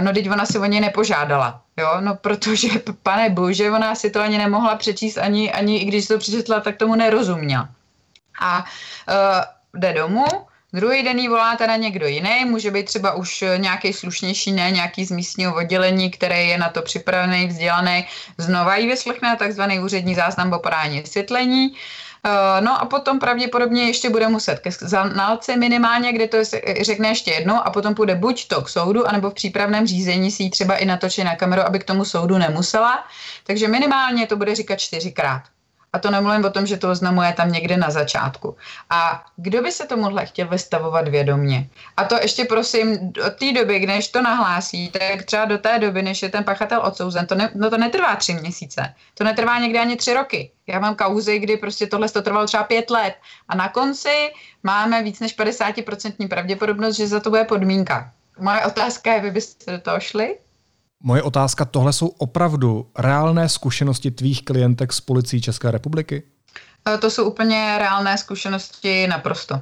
[SPEAKER 2] no teď ona si o něj nepožádala. Jo, no protože, pane bože, ona si to ani nemohla přečíst, ani, ani i když to přečetla, tak tomu nerozuměla. A uh, jde domů, Druhý den jí volá teda někdo jiný, může být třeba už nějaký slušnější, ne nějaký z místního oddělení, který je na to připravený, vzdělaný. Znova jí vyslechne takzvaný úřední záznam o podání vysvětlení. Uh, no a potom pravděpodobně ještě bude muset ke znalci minimálně, kde to řekne ještě jednou a potom půjde buď to k soudu, anebo v přípravném řízení si ji třeba i natočí na kameru, aby k tomu soudu nemusela. Takže minimálně to bude říkat čtyřikrát. A to nemluvím o tom, že to oznamuje tam někde na začátku. A kdo by se tomuhle chtěl vystavovat vědomně? A to ještě prosím, od té doby, než to nahlásí, tak třeba do té doby, než je ten pachatel odsouzen, to, ne, no to netrvá tři měsíce. To netrvá někdy ani tři roky. Já mám kauzy, kdy prostě tohle to trvalo třeba pět let. A na konci máme víc než 50% pravděpodobnost, že za to bude podmínka. Moje otázka je, vy byste do toho šli?
[SPEAKER 1] Moje otázka, tohle jsou opravdu reálné zkušenosti tvých klientek z policií České republiky?
[SPEAKER 2] E, to jsou úplně reálné zkušenosti naprosto.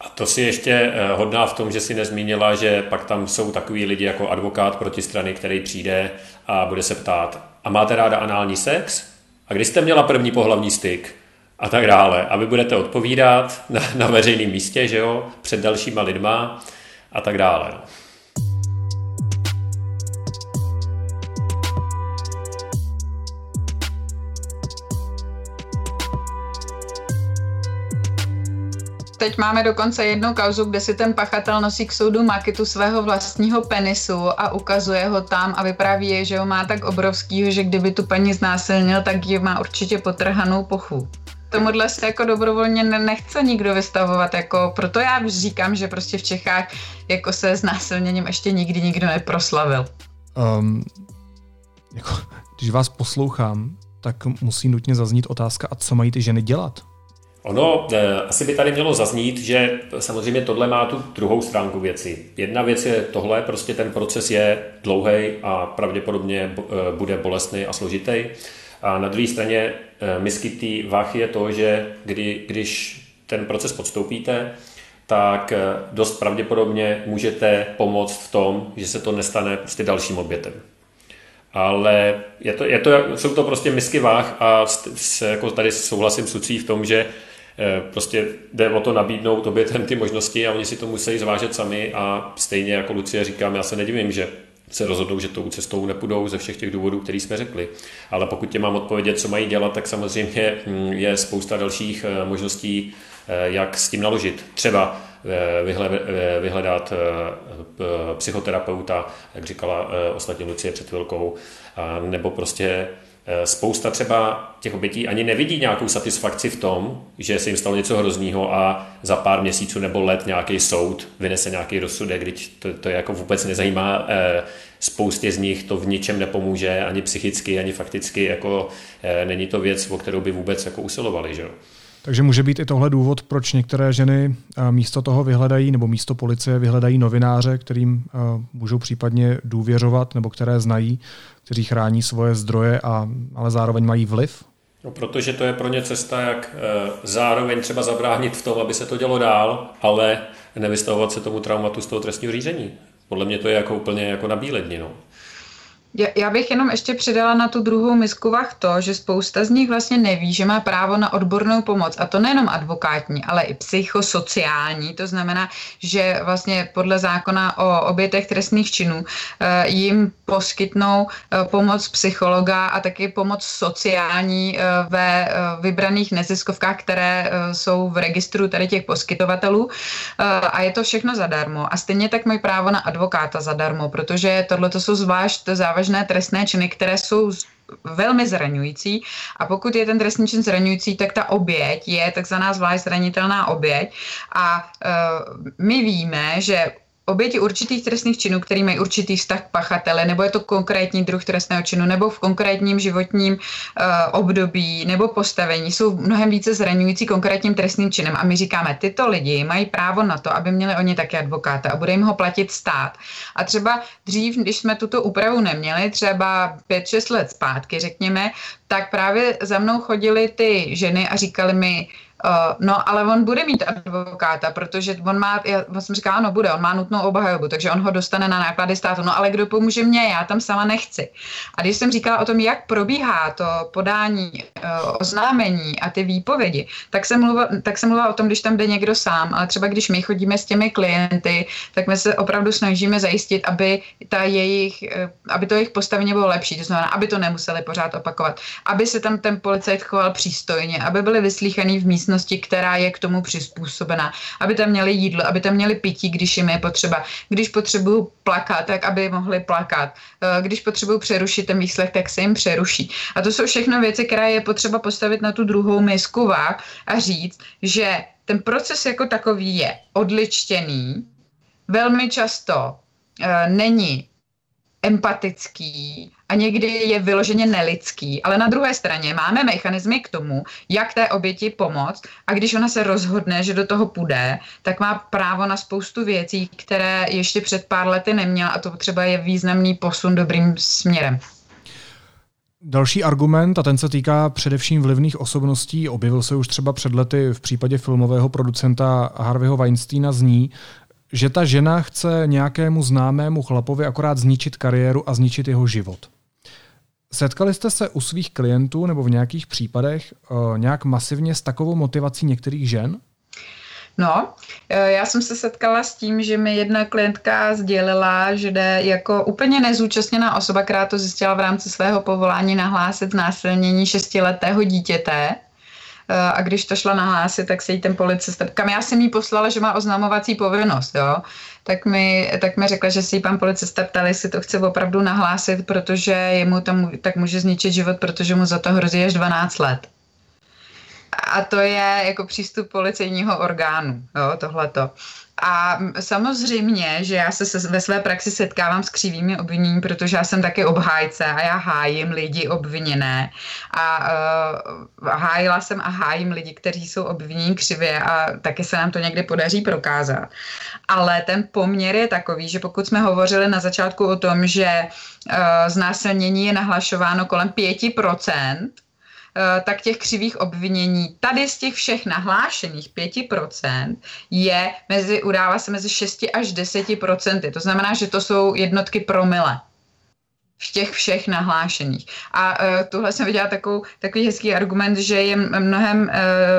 [SPEAKER 3] A to si ještě e, hodná v tom, že si nezmínila, že pak tam jsou takový lidi jako advokát protistrany, který přijde a bude se ptát, a máte ráda anální sex? A kdy jste měla první pohlavní styk? A tak dále. A vy budete odpovídat na, na veřejném místě, že jo, před dalšíma lidma a tak dále.
[SPEAKER 2] Teď máme dokonce jednu kauzu, kde si ten pachatel nosí k soudu maketu svého vlastního penisu a ukazuje ho tam a vypráví že ho má tak obrovský, že kdyby tu paní znásilnil, tak ji má určitě potrhanou pochu tomuhle se jako dobrovolně nechce nikdo vystavovat, jako proto já říkám, že prostě v Čechách jako se s násilněním ještě nikdy nikdo neproslavil. Um,
[SPEAKER 1] jako, když vás poslouchám, tak musí nutně zaznít otázka, a co mají ty ženy dělat?
[SPEAKER 3] Ono eh, asi by tady mělo zaznít, že samozřejmě tohle má tu druhou stránku věci. Jedna věc je tohle, prostě ten proces je dlouhý a pravděpodobně eh, bude bolestný a složitý. A na druhé straně eh, misky té váchy je to, že kdy, když ten proces podstoupíte, tak dost pravděpodobně můžete pomoct v tom, že se to nestane prostě dalším obětem. Ale je to, je to, jsou to prostě misky váh a s, jako tady souhlasím s v tom, že Eh, prostě jde o to nabídnout obětem ty možnosti a oni si to musí zvážet sami a stejně jako Lucie říkám, já se nedivím, že se rozhodnou, že tou cestou nepůjdou ze všech těch důvodů, který jsme řekli. Ale pokud tě mám odpovědět, co mají dělat, tak samozřejmě hm, je spousta dalších eh, možností, eh, jak s tím naložit. Třeba vyhledat psychoterapeuta, jak říkala ostatně Lucie před chvilkou, nebo prostě Eh, spousta třeba těch obětí ani nevidí nějakou satisfakci v tom, že se jim stalo něco hrozného a za pár měsíců nebo let nějaký soud vynese nějaký rozsudek, když to, to jako vůbec nezajímá. Eh, spoustě z nich to v ničem nepomůže, ani psychicky, ani fakticky, jako eh, není to věc, o kterou by vůbec jako usilovali. Že?
[SPEAKER 1] Takže může být i tohle důvod, proč některé ženy místo toho vyhledají, nebo místo policie vyhledají novináře, kterým můžou případně důvěřovat, nebo které znají, kteří chrání svoje zdroje, a, ale zároveň mají vliv?
[SPEAKER 3] No, protože to je pro ně cesta, jak e, zároveň třeba zabránit v tom, aby se to dělo dál, ale nevystavovat se tomu traumatu z toho trestního řízení. Podle mě to je jako úplně jako na bíledni. No.
[SPEAKER 2] Já bych jenom ještě přidala na tu druhou misku vach to, že spousta z nich vlastně neví, že má právo na odbornou pomoc. A to nejenom advokátní, ale i psychosociální. To znamená, že vlastně podle zákona o obětech trestných činů eh, jim poskytnou eh, pomoc psychologa a taky pomoc sociální eh, ve vybraných neziskovkách, které jsou v registru tady těch poskytovatelů. A je to všechno zadarmo. A stejně tak mají právo na advokáta zadarmo, protože tohle to jsou zvlášť závažné závažné trestné činy, které jsou velmi zraňující. A pokud je ten trestný čin zraňující, tak ta oběť je takzvaná zvlášť zranitelná oběť. A uh, my víme, že oběti určitých trestných činů, který mají určitý vztah k pachatele, nebo je to konkrétní druh trestného činu, nebo v konkrétním životním uh, období, nebo postavení, jsou mnohem více zraňující konkrétním trestným činem. A my říkáme, tyto lidi mají právo na to, aby měli oni také advokáta a bude jim ho platit stát. A třeba dřív, když jsme tuto úpravu neměli, třeba 5-6 let zpátky, řekněme, tak právě za mnou chodili ty ženy a říkali mi, Uh, no, ale on bude mít advokáta, protože on má, já jsem říkala, no bude, on má nutnou obhajobu, takže on ho dostane na náklady státu. No, ale kdo pomůže mě, já tam sama nechci. A když jsem říkala o tom, jak probíhá to podání uh, oznámení a ty výpovědi, tak jsem, mluvila, tak jsem mluvila o tom, když tam jde někdo sám, ale třeba když my chodíme s těmi klienty, tak my se opravdu snažíme zajistit, aby, ta jejich, uh, aby to jejich postavení bylo lepší, to znamená, aby to nemuseli pořád opakovat, aby se tam ten policajt choval přístojně, aby byli vyslíchaný v místě místnosti, která je k tomu přizpůsobená, aby tam měli jídlo, aby tam měli pití, když jim je potřeba. Když potřebují plakat, tak aby mohli plakat. Eh, když potřebují přerušit ten výslech, tak se jim přeruší. A to jsou všechno věci, které je potřeba postavit na tu druhou misku vách a říct, že ten proces jako takový je odličtěný, velmi často uh, není empatický a někdy je vyloženě nelidský, ale na druhé straně máme mechanismy k tomu, jak té oběti pomoct. A když ona se rozhodne, že do toho půjde, tak má právo na spoustu věcí, které ještě před pár lety neměla. A to třeba je významný posun dobrým směrem.
[SPEAKER 1] Další argument, a ten se týká především vlivných osobností, objevil se už třeba před lety v případě filmového producenta Harveyho Weinsteina, zní, že ta žena chce nějakému známému chlapovi akorát zničit kariéru a zničit jeho život. Setkali jste se u svých klientů nebo v nějakých případech uh, nějak masivně s takovou motivací některých žen?
[SPEAKER 2] No, eh, já jsem se setkala s tím, že mi jedna klientka sdělila, že jde jako úplně nezúčastněná osoba, která to zjistila v rámci svého povolání nahlásit znásilnění šestiletého dítěte Eh, a když to šla nahlásit, tak se jí ten policista, kam já jsem jí poslala, že má oznamovací povinnost, jo, tak mi, tak mi řekla, že si jí pan policista ptal, jestli to chce opravdu nahlásit, protože jemu tam tak může zničit život, protože mu za to hrozí až 12 let. A to je jako přístup policejního orgánu, jo, tohleto. A samozřejmě, že já se ve své praxi setkávám s křivými obvinění, protože já jsem taky obhájce a já hájím lidi obviněné. A uh, hájila jsem a hájím lidi, kteří jsou obvinění křivě a taky se nám to někdy podaří prokázat. Ale ten poměr je takový, že pokud jsme hovořili na začátku o tom, že uh, znásilnění je nahlašováno kolem 5%, Eh, tak těch křivých obvinění tady z těch všech nahlášených 5% je mezi, udává se mezi 6 až 10%. To znamená, že to jsou jednotky promile v těch všech nahlášeních. A uh, tuhle jsem viděla takovou, takový hezký argument, že je mnohem uh,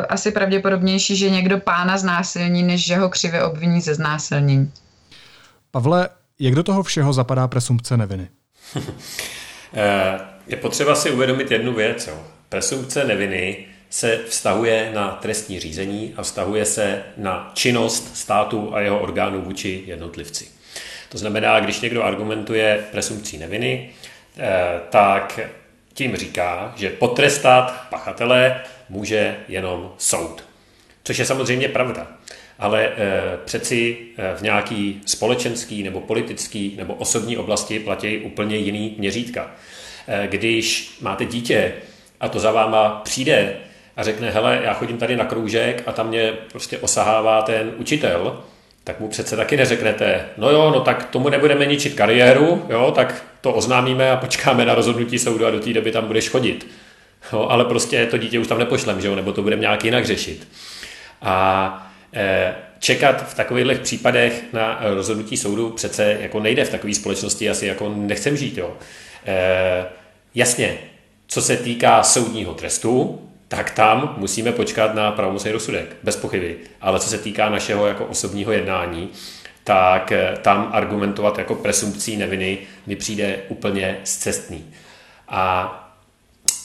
[SPEAKER 2] asi pravděpodobnější, že někdo pána znásilní, než že ho křivě obviní ze znásilnění.
[SPEAKER 1] Pavle, jak do toho všeho zapadá presumpce neviny?
[SPEAKER 3] je potřeba si uvědomit jednu věc. Jo. Presumpce neviny se vztahuje na trestní řízení a vztahuje se na činnost státu a jeho orgánů vůči jednotlivci. To znamená, když někdo argumentuje presumpcí neviny, eh, tak tím říká, že potrestat pachatele může jenom soud. Což je samozřejmě pravda. Ale e, přeci e, v nějaký společenský nebo politický nebo osobní oblasti platí úplně jiný měřítka. Když máte dítě, a to za váma přijde a řekne, hele, já chodím tady na kroužek a tam mě prostě osahává ten učitel, tak mu přece taky neřeknete, no jo, no tak tomu nebudeme ničit kariéru, jo, tak to oznámíme a počkáme na rozhodnutí soudu a do té doby tam budeš chodit. Jo, ale prostě to dítě už tam nepošlem, že jo, nebo to budeme nějak jinak řešit. A e, čekat v takových případech na rozhodnutí soudu přece jako nejde v takové společnosti, asi jako nechcem žít, jo. E, jasně, co se týká soudního trestu, tak tam musíme počkat na pravomocný rozsudek, bez pochyby. Ale co se týká našeho jako osobního jednání, tak eh, tam argumentovat jako presumpcí neviny mi přijde úplně zcestný. A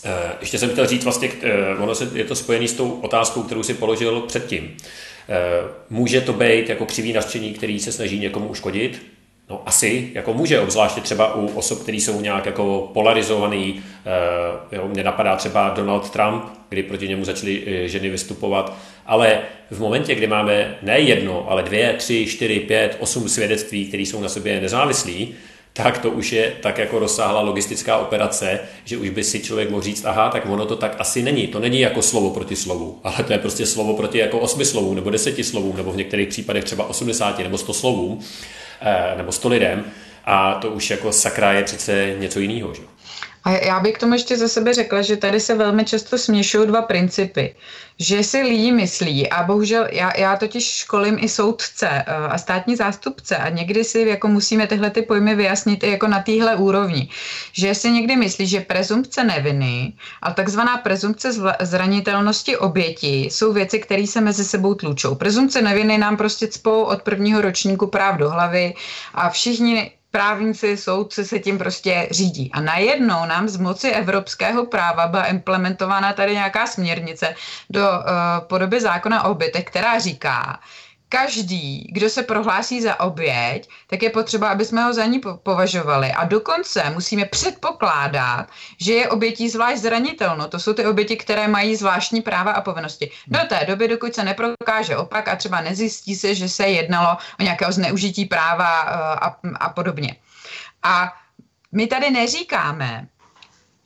[SPEAKER 3] e, ještě jsem chtěl říct vlastně, e, ono se, je to spojené s tou otázkou, kterou si položil předtím. Může to být jako křivý nařčení, který se snaží někomu uškodit? No asi, jako může, obzvláště třeba u osob, které jsou nějak jako polarizovaný. E, jo, mě napadá třeba Donald Trump, kdy proti němu začaly eh, ženy vystupovat. Ale v momentě, kdy máme ne jedno, ale dvě, tři, čtyři, pět, osm svědectví, které jsou na sobě nezávislí, tak to už je tak jako rozsáhlá logistická operace, že už by si člověk mohl říct, aha, tak ono to tak asi není. To není jako slovo proti slovu, ale to je prostě slovo proti jako osmi slovům, nebo deseti slovům, nebo v některých případech třeba 80 nebo 100 slovům, nebo 100 lidem. A to už jako sakra je přece něco jiného. Že?
[SPEAKER 2] A já bych k tomu ještě za sebe řekla, že tady se velmi často směšují dva principy. Že si lidi myslí, a bohužel já, já totiž školím i soudce eh, a státní zástupce a někdy si jako musíme tyhle ty pojmy vyjasnit i jako na téhle úrovni. Že si někdy myslí, že prezumpce neviny a takzvaná prezumpce zranitelnosti oběti jsou věci, které se mezi sebou tlučou. Prezumpce neviny nám prostě cpou od prvního ročníku práv do hlavy a všichni právníci, soudci se tím prostě řídí. A najednou nám z moci evropského práva byla implementována tady nějaká směrnice do uh, podoby zákona o obětech, která říká, každý, kdo se prohlásí za oběť, tak je potřeba, aby jsme ho za ní považovali. A dokonce musíme předpokládat, že je obětí zvlášť zranitelno. To jsou ty oběti, které mají zvláštní práva a povinnosti. Do té doby, dokud se neprokáže opak a třeba nezjistí se, že se jednalo o nějakého zneužití práva eh, a, a podobně. A my tady neříkáme,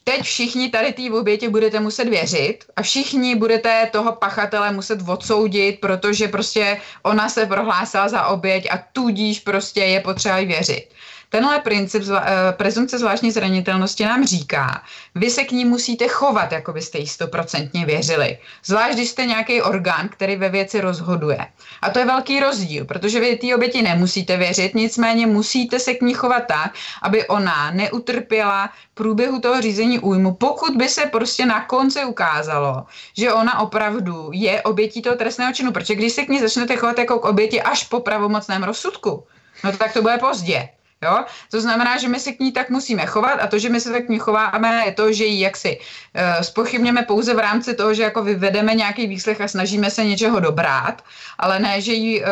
[SPEAKER 2] teď všichni tady té oběti budete muset věřit a všichni budete toho pachatele muset odsoudit, protože prostě ona se prohlásila za oběť a tudíž prostě je potřeba věřit. Tenhle princip zva, eh, prezumce zvláštní zranitelnosti nám říká, vy se k ní musíte chovat, jako byste jí stoprocentně věřili. Zvlášť, když jste nějaký orgán, který ve věci rozhoduje. A to je velký rozdíl, protože vy té oběti nemusíte věřit, nicméně musíte se k ní chovat tak, aby ona neutrpěla průběhu toho řízení újmu, pokud by se prostě na konci ukázalo, že ona opravdu je obětí toho trestného činu. Protože když se k ní začnete chovat jako k oběti až po pravomocném rozsudku, no tak to bude pozdě. Jo? To znamená, že my se k ní tak musíme chovat a to, že my se tak k ní chováme, je to, že ji jaksi spochybněme pouze v rámci toho, že jako vyvedeme nějaký výslech a snažíme se něčeho dobrát, ale ne, že jí, uh,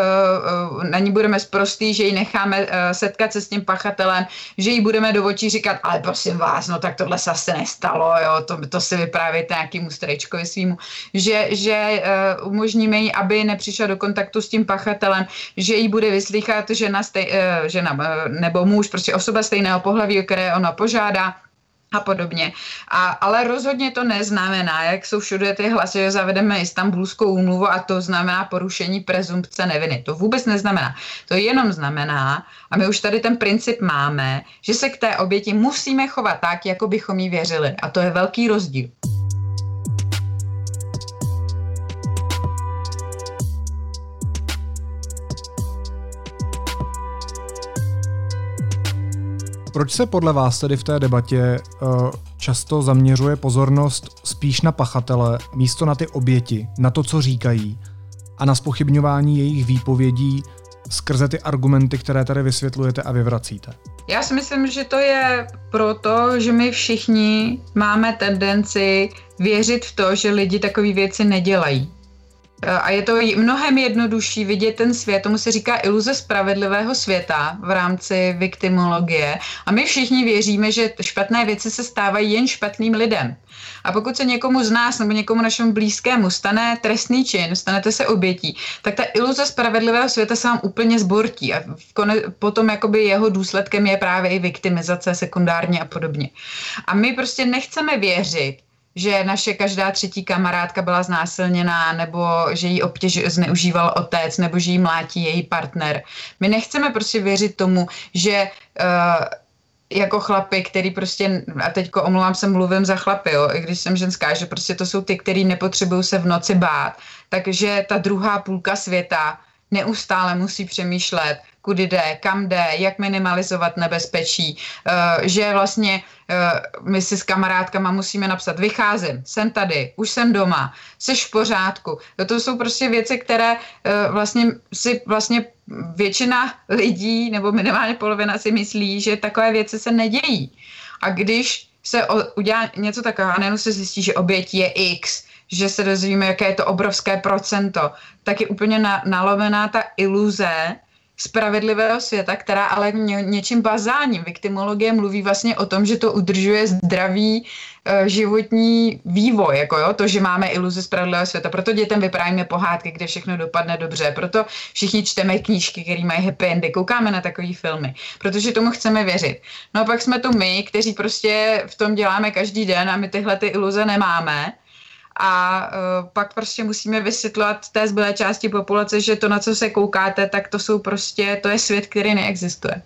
[SPEAKER 2] uh, na ní budeme sprostý, že ji necháme setkat se s tím pachatelem, že jí budeme do očí říkat, ale prosím vás, no tak tohle se asi nestalo, jo, to, to si vyprávíte nějakýmu strejčkovi svýmu, že, že umožníme jí, aby nepřišla do kontaktu s tím pachatelem, že jí bude vyslýchat žena, stej, žena nebo nebo muž, prostě osoba stejného pohlaví, o které ona požádá a podobně. A, ale rozhodně to neznamená, jak jsou všude ty hlasy, že zavedeme istambulskou úmluvu a to znamená porušení prezumpce neviny. To vůbec neznamená. To jenom znamená, a my už tady ten princip máme, že se k té oběti musíme chovat tak, jako bychom jí věřili. A to je velký rozdíl.
[SPEAKER 1] Proč se podle vás tedy v té debatě uh, často zaměřuje pozornost spíš na pachatele, místo na ty oběti, na to, co říkají a na spochybňování jejich výpovědí skrze ty argumenty, které tady vysvětlujete a vyvracíte?
[SPEAKER 2] Já si myslím, že to je proto, že my všichni máme tendenci věřit v to, že lidi takové věci nedělají. Eh, a je to mnohem jednodušší vidět ten svět, tomu se říká iluze spravedlivého světa v rámci viktimologie. A my všichni věříme, že špatné věci se stávají jen špatným lidem. A pokud se někomu z nás nebo někomu našemu blízkému stane trestný čin, stanete se obětí, tak ta iluze spravedlivého světa se vám úplně zbortí a potom jakoby jeho důsledkem je právě i viktimizace sekundárně a podobně. A my prostě nechceme věřit, že naše každá třetí kamarádka byla znásilněná, nebo že jí obtěž zneužíval otec, nebo že jí mlátí její partner. My nechceme prostě věřit tomu, že uh, jako chlapy, který prostě, a teďko omlouvám se, mluvím za chlapy, jo, i když jsem ženská, že prostě to jsou ty, který nepotřebují se v noci bát. Takže ta druhá půlka světa neustále musí přemýšlet, kudy jde, kam jde, jak minimalizovat nebezpečí, uh, že vlastně uh, my si s kamarádkama musíme napsat, vycházím, jsem tady, už jsem doma, jsi v pořádku. To jsou prostě věci, které uh, vlastně si vlastně většina lidí, nebo minimálně polovina si myslí, že takové věci se nedějí. A když se udělá něco takového a nejenom se zjistí, že oběť je X, že se dozvíme, jaké je to obrovské procento, tak je úplně na, nalomená ta iluze, spravedlivého světa, která ale ně, něčím bazálním. Viktimologie mluví vlastně o tom, že to udržuje zdravý uh, životní vývoj, jako jo, to, že máme iluzi spravedlivého světa. Proto dětem vyprávíme pohádky, kde všechno dopadne dobře. Proto všichni čteme knížky, které mají happy endy, koukáme na takové filmy, protože tomu chceme věřit. No a pak jsme tu my, kteří prostě v tom děláme každý den a my tyhle ty iluze nemáme a uh, pak prostě musíme vysvětlovat té zbylé části populace, že to, na co se koukáte, tak to jsou prostě, to je svět, který neexistuje.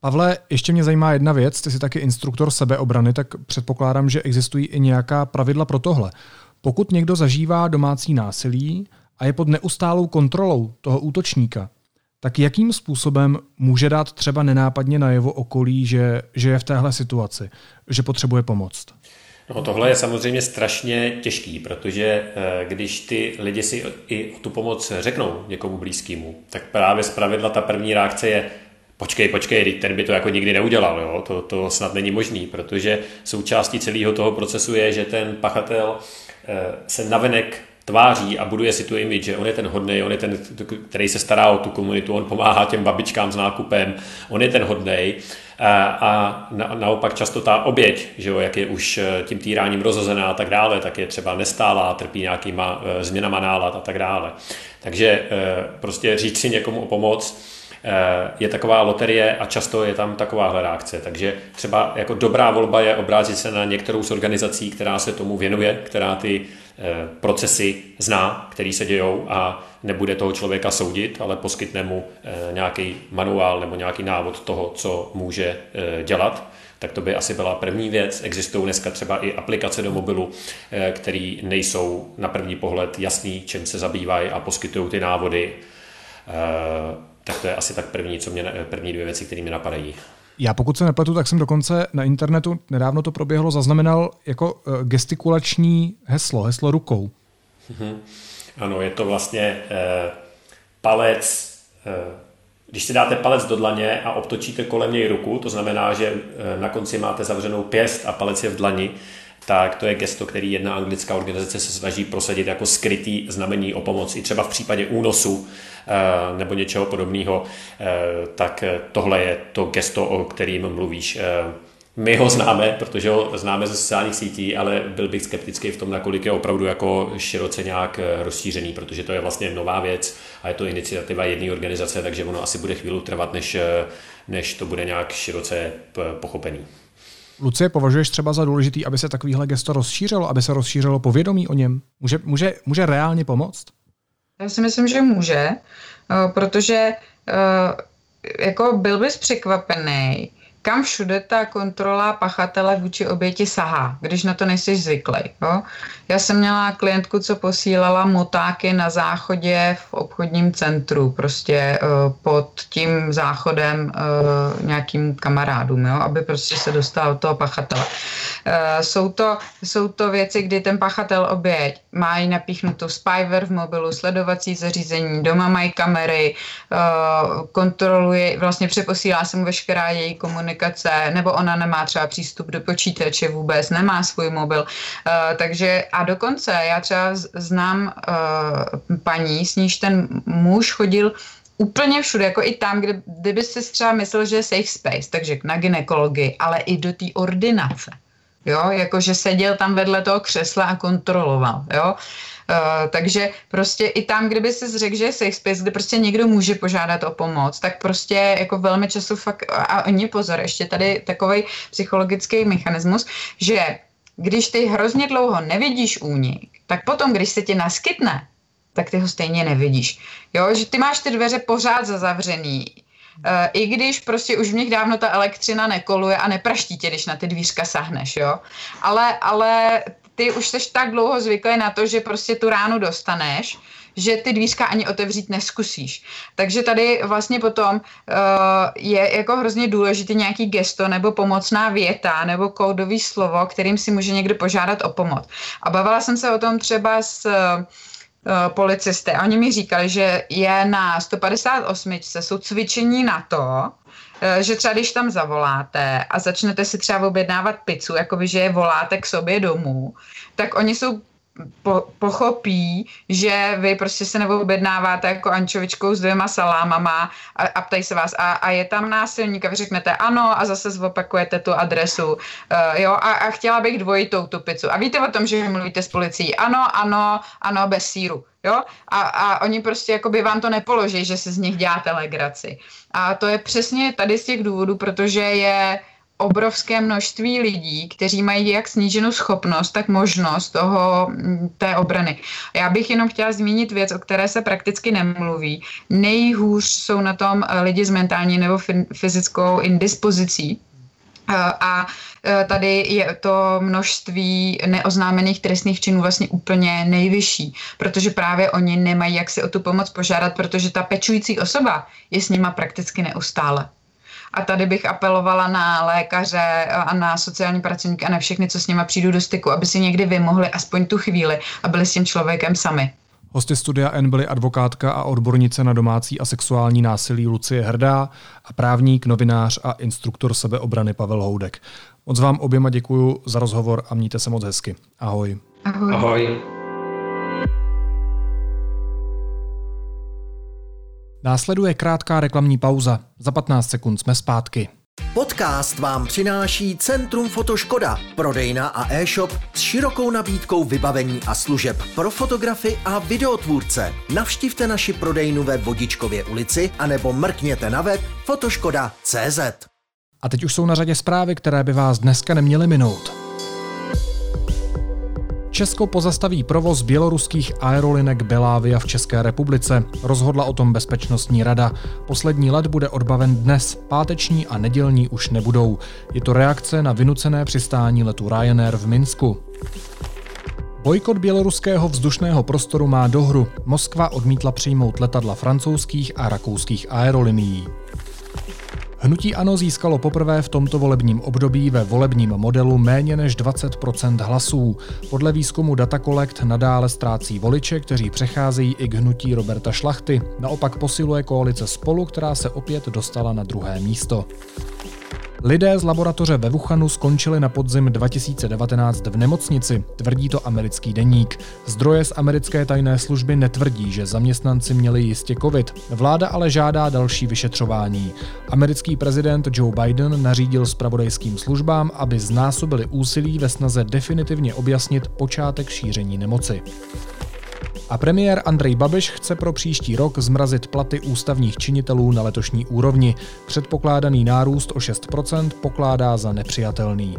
[SPEAKER 1] Pavle, ještě mě zajímá jedna věc, ty jsi taky instruktor sebeobrany, tak předpokládám, že existují i nějaká pravidla pro tohle. Pokud někdo zažívá domácí násilí a je pod neustálou kontrolou toho útočníka, tak jakým způsobem může dát třeba nenápadně na jeho okolí, že, že je v téhle situaci, že potřebuje pomoc?
[SPEAKER 3] No tohle je samozřejmě strašně těžký, protože eh, když ty lidi si i o tu pomoc řeknou někomu blízkému, tak právě zpravidla ta první reakce je počkej, počkej, ten by to jako nikdy neudělal, jo? To, to snad není možný, protože součástí celého toho procesu je, že ten pachatel eh, se navenek tváří a buduje si tu image, že on je ten hodný, on je ten, který se stará o tu komunitu, on pomáhá těm babičkám s nákupem, on je ten hodný a na, naopak často ta oběť, že jo, jak je už eh, tím týráním rozhozená a tak dále, tak je třeba nestálá, trpí nějakýma eh, změnama nálad a tak dále. Takže eh, prostě říct si někomu o pomoc, je taková loterie a často je tam takováhle reakce. Takže třeba jako dobrá volba je obrátit se na některou z organizací, která se tomu věnuje, která ty procesy zná, který se dějou a nebude toho člověka soudit, ale poskytne mu eh, nějaký manuál nebo nějaký návod toho, co může eh, dělat tak to by asi byla první věc. Existují dneska třeba i aplikace do mobilu, které nejsou na první pohled jasný, čím se zabývají a poskytují ty návody. Tak to je asi tak první, co mě, první dvě věci, které mi napadají.
[SPEAKER 1] Já pokud se nepletu, tak jsem dokonce na internetu, nedávno to proběhlo, zaznamenal jako uh, gestikulační heslo, heslo rukou.
[SPEAKER 3] Mm-hmm. Ano, je to vlastně uh, palec, uh, když si dáte palec do dlaně a obtočíte kolem něj ruku, to znamená, že uh, na konci máte zavřenou pěst a palec je v dlani, tak to je gesto, který jedna anglická organizace se snaží prosadit jako skrytý znamení o pomoc. I třeba v případě únosu eh, nebo něčeho podobného, eh, tak tohle je to gesto, o kterým mluvíš. Eh, my ho známe, protože ho známe ze sociálních sítí, ale byl bych skeptický v tom, nakolik je opravdu jako široce nějak rozšířený, protože to je vlastně nová věc a je to iniciativa jedné organizace, takže ono asi bude chvíli trvat, než, než to bude nějak široce pochopený.
[SPEAKER 1] Lucie, považuješ třeba za důležitý, aby se takovýhle gesto rozšířilo, aby se rozšířilo povědomí o něm? Může, může, může reálně pomoct?
[SPEAKER 2] Já si myslím, že může, eh, protože eh, jako byl bys překvapený, kam všude ta kontrola pachatele vůči oběti sahá, když na to nejsi zvyklý. Jo? Já jsem měla klientku, co posílala motáky na záchodě v obchodním centru, prostě uh, pod tím záchodem uh, nějakým kamarádům, jo? aby prostě se dostal od toho pachatele. Uh, jsou, to, jsou to věci, kdy ten pachatel oběť má jí napíchnutou spyver v mobilu, sledovací zařízení, doma mají kamery, kontroluje, vlastně přeposílá se mu veškerá její komunikace, nebo ona nemá třeba přístup do počítače vůbec, nemá svůj mobil, uh, takže a dokonce já třeba znám uh, paní, s níž ten muž chodil úplně všude, jako i tam, kde, kdyby si třeba myslel, že je safe space, takže na ginekologii, ale i do té ordinace. Jo, jakože seděl tam vedle toho křesla a kontroloval, jo. Uh, takže prostě i tam, kdyby si řekl, že je safe space, kde prostě někdo může požádat o pomoc, tak prostě jako velmi často fakt, a oni pozor, ještě tady takový psychologický mechanismus, že když ty hrozně dlouho nevidíš únik, tak potom, když se ti naskytne, tak ty ho stejně nevidíš. Jo, že ty máš ty dveře pořád zavřený, Uh, I když prostě už v nich dávno ta elektřina nekoluje a nepraští tě, když na ty dvířka sahneš, jo. Ale, ale ty už jsi tak dlouho zvyklý na to, že prostě tu ránu dostaneš, že ty dvířka ani otevřít neskusíš. Takže tady vlastně potom uh, je jako hrozně důležitý nějaký gesto nebo pomocná věta nebo kódový slovo, kterým si může někdo požádat o pomoc. A bavila jsem se o tom třeba s uh, policisty a oni mi říkali, že je na 158 jsou cvičení na to, že třeba když tam zavoláte a začnete si třeba objednávat pizzu, jakoby, že je voláte k sobě domů, tak oni jsou po, pochopí, že vy prostě se neobjednáváte jako ančovičkou s dvěma salámama a, a ptají se vás a, a je tam násilník a vy řeknete ano a zase zopakujete tu adresu, uh, jo, a, a chtěla bych dvojitou tu pizzu. A víte o tom, že mluvíte s policií, ano, ano, ano, bez síru, jo, a, a oni prostě jakoby vám to nepoloží, že se z nich děláte legraci. A to je přesně tady z těch důvodů, protože je obrovské množství lidí, kteří mají jak sníženou schopnost, tak možnost toho, mm, té obrany. Já bych jenom chtěla zmínit věc, o které se prakticky nemluví. Nejhůř jsou na tom eh, lidi s mentální nebo fyzickou indispozicí, a eh, tady je to množství neoznámených trestných činů vlastně úplně nejvyšší, protože právě oni nemají jak si o tu pomoc požádat, protože ta pečující osoba je s nima prakticky neustále. A tady bych apelovala na lékaře a na sociální pracovníky a na všechny, co s nimi přijdou do styku, aby si někdy vymohli aspoň tu chvíli a byli s tím člověkem sami.
[SPEAKER 1] Hosty studia N byly advokátka a odbornice na domácí a sexuální násilí Lucie Hrdá a právník, novinář a instruktor sebeobrany Pavel Houdek. Moc vám oběma děkuji za rozhovor a mějte se moc hezky. Ahoj.
[SPEAKER 2] Ahoj.
[SPEAKER 3] Ahoj.
[SPEAKER 1] Následuje krátká reklamní pauza. Za 15 sekund jsme zpátky.
[SPEAKER 4] Podcast vám přináší Centrum Fotoškoda, prodejna a e-shop s širokou nabídkou vybavení a služeb pro fotografy a videotvůrce. Navštivte naši prodejnu ve Vodičkově ulici anebo mrkněte na web fotoškoda.cz.
[SPEAKER 1] A teď už jsou na řadě zprávy, které by vás dneska neměly minout. Česko pozastaví provoz běloruských aerolinek Belavia v České republice. Rozhodla o tom Bezpečnostní rada. Poslední let bude odbaven dnes, páteční a nedělní už nebudou. Je to reakce na vynucené přistání letu Ryanair v Minsku. Bojkot běloruského vzdušného prostoru má dohru. Moskva odmítla přijmout letadla francouzských a rakouských aerolinií. Hnutí ANO získalo poprvé v tomto volebním období ve volebním modelu méně než 20% hlasů. Podle výzkumu Data Collect nadále ztrácí voliče, kteří přecházejí i k hnutí Roberta Šlachty. Naopak posiluje koalice Spolu, která se opět dostala na druhé místo. Lidé z laboratoře ve Wuhanu skončili na podzim 2019 v nemocnici, tvrdí to americký deník. Zdroje z americké tajné služby netvrdí, že zaměstnanci měli jistě covid. Vláda ale žádá další vyšetřování. Americký prezident Joe Biden nařídil spravodajským službám, aby znásobili úsilí ve snaze definitivně objasnit počátek šíření nemoci. A premiér Andrej Babiš chce pro příští rok zmrazit platy ústavních činitelů na letošní úrovni. Předpokládaný nárůst o 6% pokládá za nepřijatelný.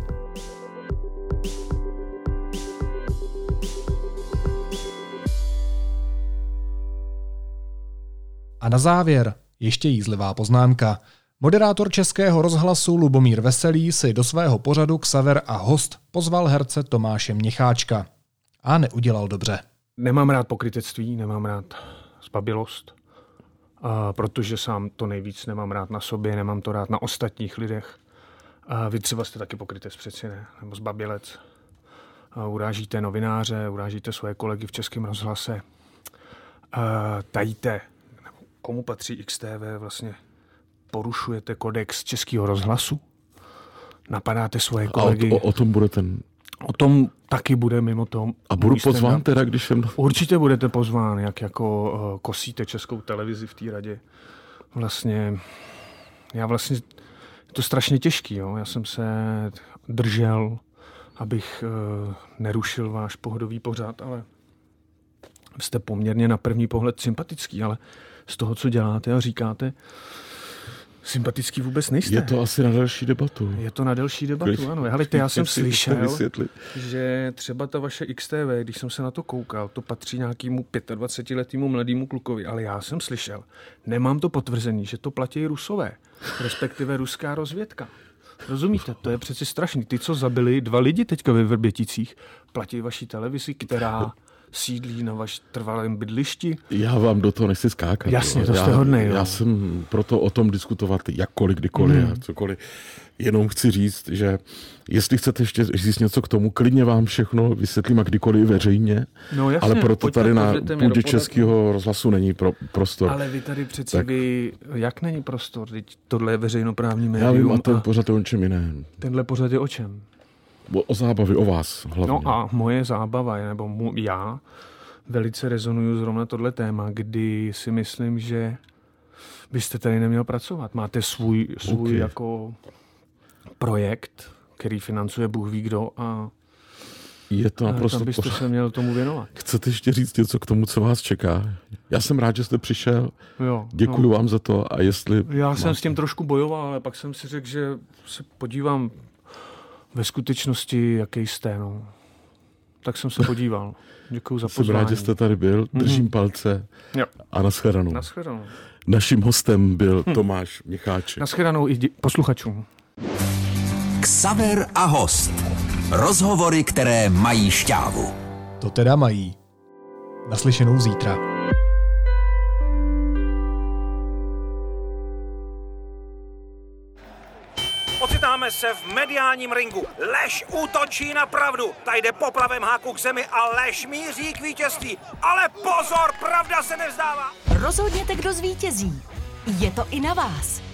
[SPEAKER 1] A na závěr ještě jízlivá poznámka. Moderátor Českého rozhlasu Lubomír Veselý si do svého pořadu Xaver a host pozval herce Tomáše Měcháčka. A neudělal dobře.
[SPEAKER 5] Nemám rád pokrytectví, nemám rád zbabilost, a protože sám to nejvíc nemám rád na sobě, nemám to rád na ostatních lidech. A vy třeba jste taky pokrytec přeci, ne? Nebo zbabilec. A urážíte novináře, urážíte svoje kolegy v Českém rozhlase. A tajíte, komu patří XTV, vlastně porušujete kodex Českého rozhlasu, napadáte svoje kolegy.
[SPEAKER 6] A o, o, o tom bude ten
[SPEAKER 5] O tom taky bude mimo tom.
[SPEAKER 6] A budu pozván teda, když jsem...
[SPEAKER 5] Určitě budete pozván, jak jako uh, kosíte českou televizi v té radě. Vlastně, já vlastně, je to strašně těžký, jo. Já jsem se držel, abych uh, nerušil váš pohodový pořád, ale jste poměrně na první pohled sympatický, ale z toho, co děláte a říkáte, sympatický vůbec nejste.
[SPEAKER 6] Je to asi na další debatu.
[SPEAKER 5] Je to na další debatu, Když, ano. Helejte, já jsem slyšel, že třeba ta vaše XTV, když jsem se na to koukal, to patří nějakému 25-letýmu mladému klukovi, ale já jsem slyšel, nemám to potvrzení, že to platí rusové, respektive ruská rozvědka. Rozumíte? To je přeci strašný. Ty, co zabili dva lidi teďka ve Vrběticích, platí vaší televizi, která sídlí na vaš trvalém bydlišti.
[SPEAKER 6] Já vám do toho nechci skákat.
[SPEAKER 5] Jasně, to jste hodnej.
[SPEAKER 6] Já, já jsem proto o tom diskutovat jakkoliv, kdykoliv hmm. a cokoliv. Jenom chci říct, že jestli chcete ještě říct něco k tomu, klidně vám všechno vysvětlím a kdykoliv veřejně,
[SPEAKER 5] no, jasně,
[SPEAKER 6] ale proto tady na půdě českého rozhlasu není pro, prostor.
[SPEAKER 5] Ale vy tady přeci tak... vy, jak není prostor? Teď tohle je veřejnoprávní médium.
[SPEAKER 6] Já vím, a ten pořad je o čem jiném.
[SPEAKER 5] Tenhle pořad je o čem?
[SPEAKER 6] O, o zábavy, o vás hlavně.
[SPEAKER 5] No a moje zábava, nebo mu, já velice rezonuju zrovna tohle téma, kdy si myslím, že byste tady neměl pracovat. Máte svůj, svůj okay. jako projekt, který financuje Bůh ví kdo a
[SPEAKER 6] je to naprosto
[SPEAKER 5] tam byste pořád. se měl tomu věnovat.
[SPEAKER 6] Chcete ještě říct něco k tomu, co vás čeká? Já jsem rád, že jste přišel.
[SPEAKER 5] Jo,
[SPEAKER 6] Děkuji no. vám za to. A jestli
[SPEAKER 5] Já jsem s tím trošku bojoval, ale pak jsem si řekl, že se podívám ve skutečnosti, jaký jste. No. Tak jsem se podíval. Děkuji za pozvání.
[SPEAKER 6] Jsem rád, že jste tady byl. Mhm. Držím mm-hmm. palce.
[SPEAKER 5] Jo.
[SPEAKER 6] A nashledanou.
[SPEAKER 5] Nashledanou.
[SPEAKER 6] Naším hostem byl hm. Tomáš Micháček.
[SPEAKER 5] Nashledanou i dě- posluchačům.
[SPEAKER 7] Ksaver a host. Rozhovory, které mají šťávu.
[SPEAKER 1] To teda mají. Naslyšenou zítra.
[SPEAKER 8] Ocitáme se v mediálním ringu. Lež útočí na pravdu. Ta jde po pravém háku k zemi a lež míří k vítězství. Ale pozor, pravda se nevzdává.
[SPEAKER 9] Rozhodněte, kdo zvítězí. Je to i na vás.